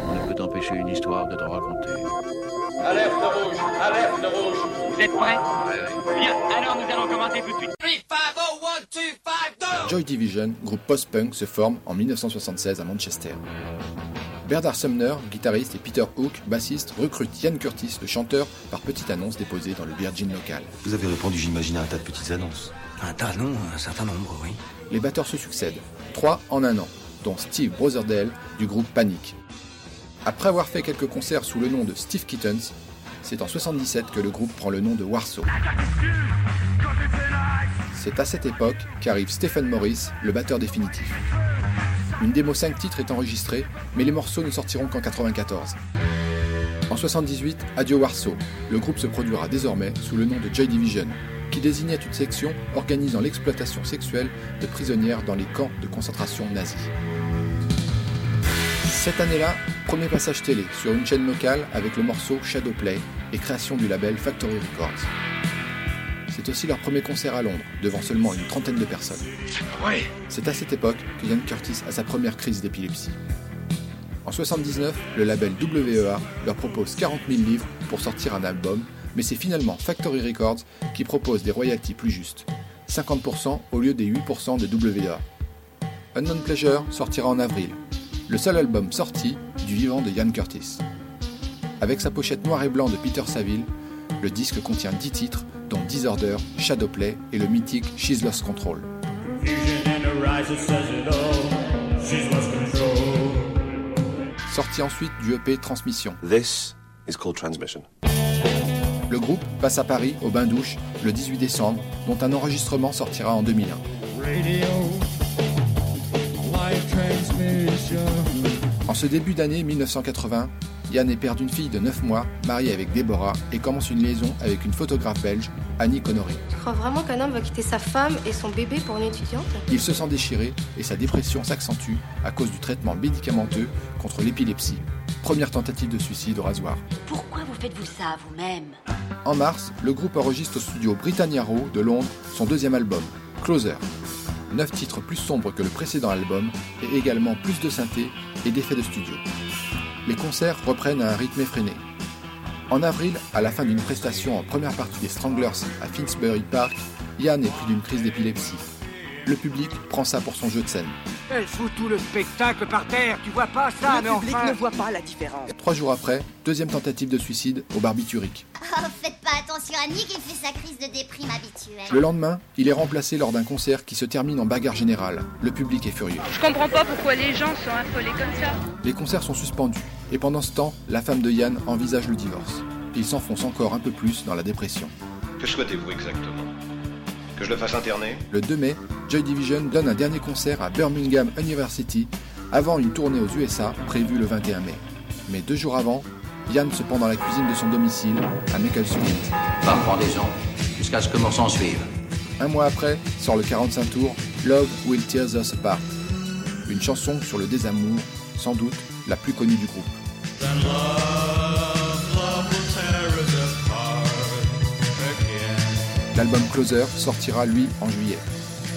On ne peut empêcher une histoire de te raconter. Alerte rouge, alerte rouge. Vous êtes prêts Bien, alors nous allons commencer tout de suite. 3, 5, 0, 1, 2, 5, go Joy Division, groupe post-punk, se forme en 1976 à Manchester. Bernard Sumner, guitariste, et Peter Hook, bassiste, recrutent Ian Curtis, le chanteur, par petite annonce déposée dans le Virgin local. Vous avez répondu, j'imagine, à un tas de petites annonces. Un tas, non, un certain nombre, oui. Les batteurs se succèdent, trois en un an, dont Steve Brotherdale du groupe Panic. Après avoir fait quelques concerts sous le nom de Steve Kittens, c'est en 77 que le groupe prend le nom de Warsaw. C'est à cette époque qu'arrive Stephen Morris, le batteur définitif. Une démo 5 titres est enregistrée, mais les morceaux ne sortiront qu'en 94. En 78, Adieu Warsaw, le groupe se produira désormais sous le nom de Joy Division, qui désignait une section organisant l'exploitation sexuelle de prisonnières dans les camps de concentration nazis. Cette année-là, premier passage télé sur une chaîne locale avec le morceau Shadowplay et création du label Factory Records. C'est aussi leur premier concert à Londres, devant seulement une trentaine de personnes. C'est à cette époque que Ian Curtis a sa première crise d'épilepsie. En 79, le label WEA leur propose 40 000 livres pour sortir un album, mais c'est finalement Factory Records qui propose des royalties plus justes, 50% au lieu des 8% de WEA. Unknown Pleasure sortira en avril, le seul album sorti du vivant de Ian Curtis. Avec sa pochette noir et blanc de Peter Saville, le disque contient 10 titres, dont Disorder, Shadowplay et le mythique She's Lost Control. Sorti ensuite du EP Transmission. This is called transmission. Le groupe passe à Paris au Bain Douche le 18 décembre, dont un enregistrement sortira en 2001. En ce début d'année 1980, Yann est père d'une fille de 9 mois, marié avec Déborah, et commence une liaison avec une photographe belge, Annie Connery. Tu crois vraiment qu'un homme va quitter sa femme et son bébé pour une étudiante Il se sent déchiré et sa dépression s'accentue à cause du traitement médicamenteux contre l'épilepsie. Première tentative de suicide au rasoir. Pourquoi vous faites-vous ça vous-même? En mars, le groupe enregistre au studio Britannia Row de Londres son deuxième album, Closer. Neuf titres plus sombres que le précédent album et également plus de synthé et d'effets de studio. Les concerts reprennent à un rythme effréné. En avril, à la fin d'une prestation en première partie des Stranglers à Finsbury Park, Yann est pris d'une crise d'épilepsie. Le public prend ça pour son jeu de scène. Elle fout tout le spectacle par terre, tu vois pas ça, mais Le public enfin... ne voit pas la différence. Trois jours après, deuxième tentative de suicide au barbiturique. Oh, faites pas attention à Nick, il fait sa crise de déprime habituelle. Le lendemain, il est remplacé lors d'un concert qui se termine en bagarre générale. Le public est furieux. Je comprends pas pourquoi les gens sont affolés comme ça. Les concerts sont suspendus, et pendant ce temps, la femme de Yann envisage le divorce. Il s'enfonce encore un peu plus dans la dépression. Que souhaitez-vous exactement? Que je le fasse interner? Le 2 mai, Joy Division donne un dernier concert à Birmingham University avant une tournée aux USA prévue le 21 mai. Mais deux jours avant, Yann se pend dans la cuisine de son domicile à Macclesfield. Par pendaison, jusqu'à ce que s'en suive. Un mois après, sort le 45 tours Love Will Tear Us Apart, une chanson sur le désamour, sans doute la plus connue du groupe. L'album Closer sortira lui en juillet.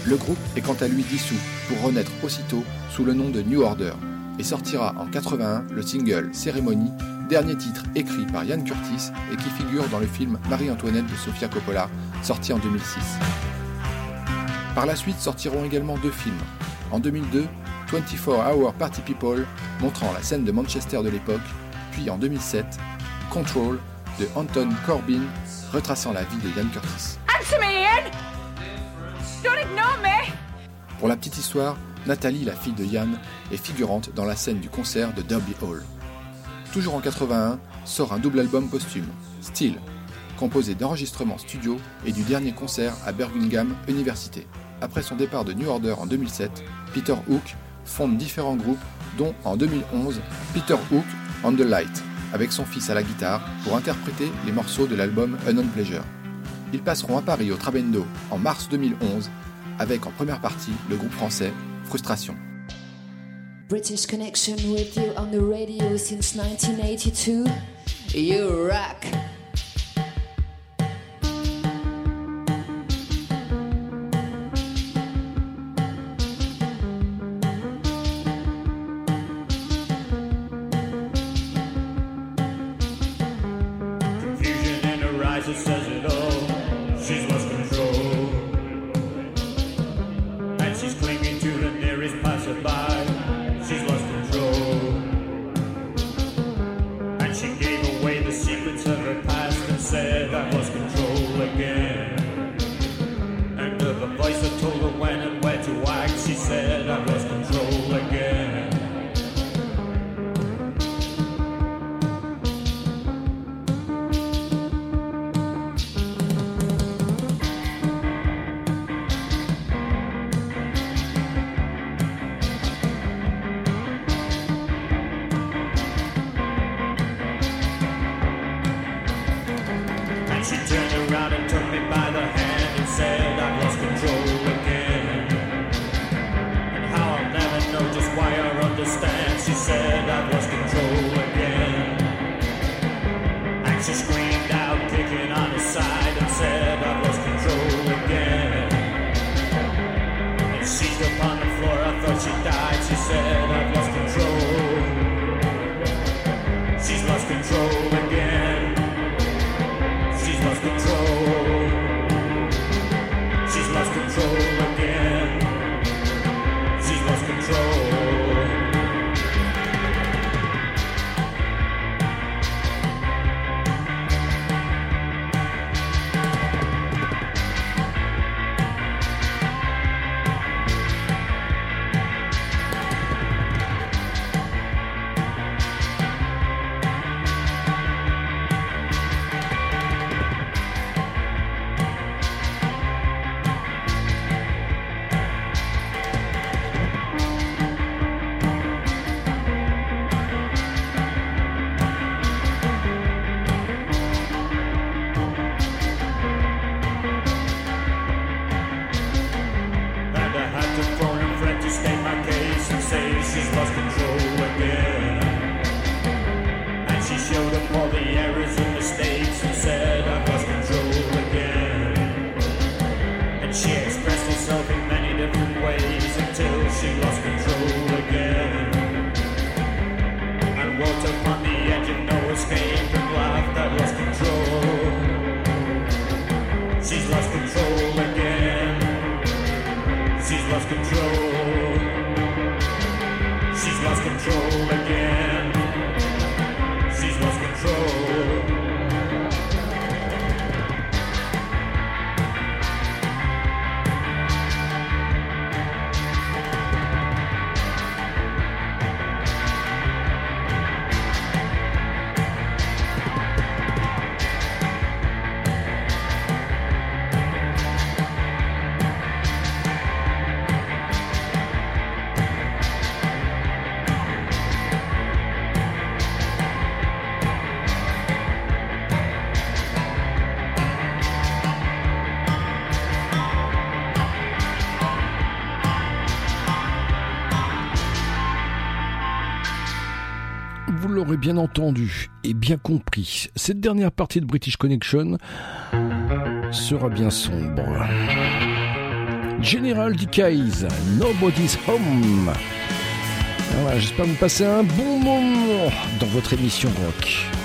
Le groupe est quant à lui dissous pour renaître aussitôt sous le nom de New Order et sortira en 81 le single Ceremony, dernier titre écrit par Ian Curtis et qui figure dans le film Marie-Antoinette de Sofia Coppola, sorti en 2006. Par la suite sortiront également deux films. En 2002, 24 Hour Party People, montrant la scène de Manchester de l'époque, puis en 2007, Control de Anton Corbin, retraçant la vie de Ian Curtis. Answer me, Ian! Don't ignore me! Pour la petite histoire, Nathalie, la fille de Yann, est figurante dans la scène du concert de Derby Hall. Toujours en 81, sort un double album posthume, Still, composé d'enregistrements studio et du dernier concert à Birmingham Université. Après son départ de New Order en 2007, Peter Hook fonde différents groupes, dont en 2011 Peter Hook on the Light, avec son fils à la guitare pour interpréter les morceaux de l'album Unknown Pleasure. Ils passeront à Paris au Trabendo en mars 2011, avec en première partie le groupe français Frustration. British Connection with you on the radio since 1982. You rock. l'aurez bien entendu et bien compris, cette dernière partie de British Connection sera bien sombre. General Decays, Nobody's Home. Voilà, j'espère vous passer un bon moment dans votre émission rock.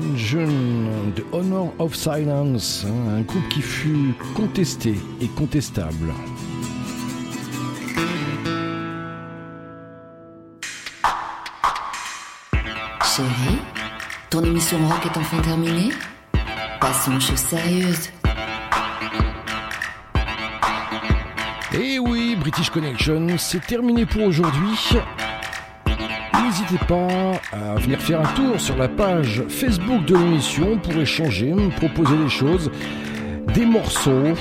The Honor of Silence, hein, un groupe qui fut contesté et contestable. Chérie, ton émission rock est enfin terminée? Passons aux choses sérieuses. Et Eh oui, British Connection, c'est terminé pour aujourd'hui. Pas à venir faire un tour sur la page Facebook de l'émission pour échanger, me proposer des choses, des morceaux,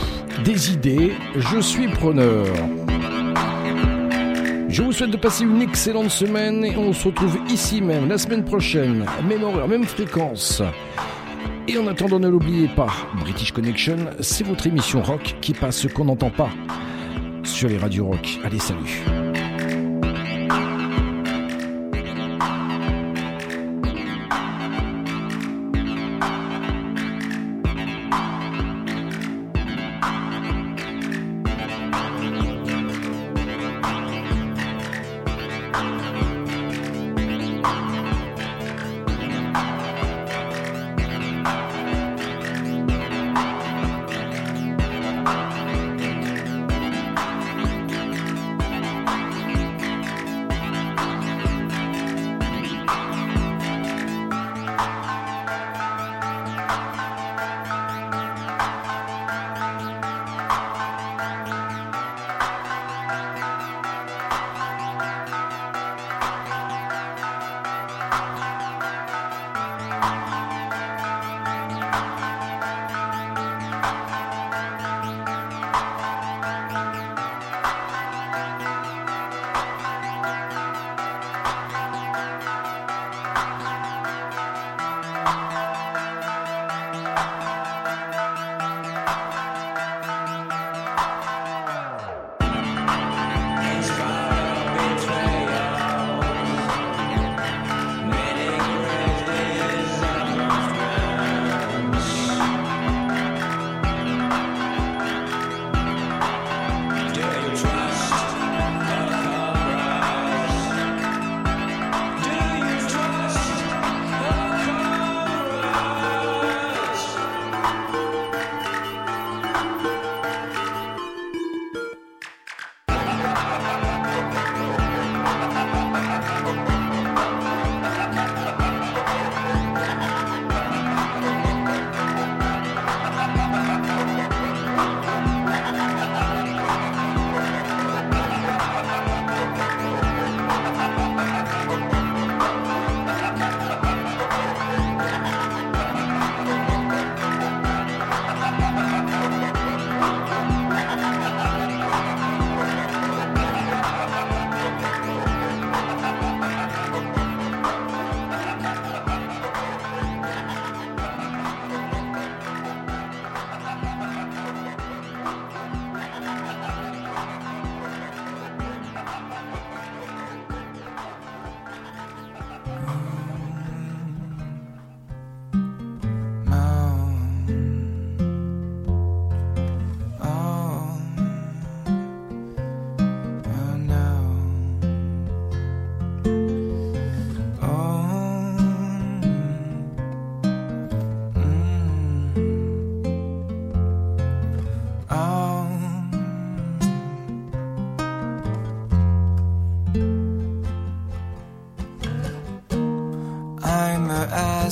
des idées. Je suis preneur. Je vous souhaite de passer une excellente semaine et on se retrouve ici même la semaine prochaine, même horaire, même fréquence. Et en attendant, ne l'oubliez pas, British Connection, c'est votre émission rock qui passe ce qu'on n'entend pas sur les radios rock. Allez, salut.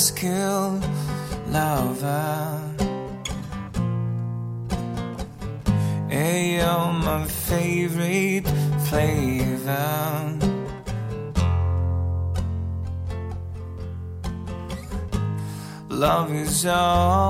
A Askill lover. Ale, my favorite flavor. Love is all,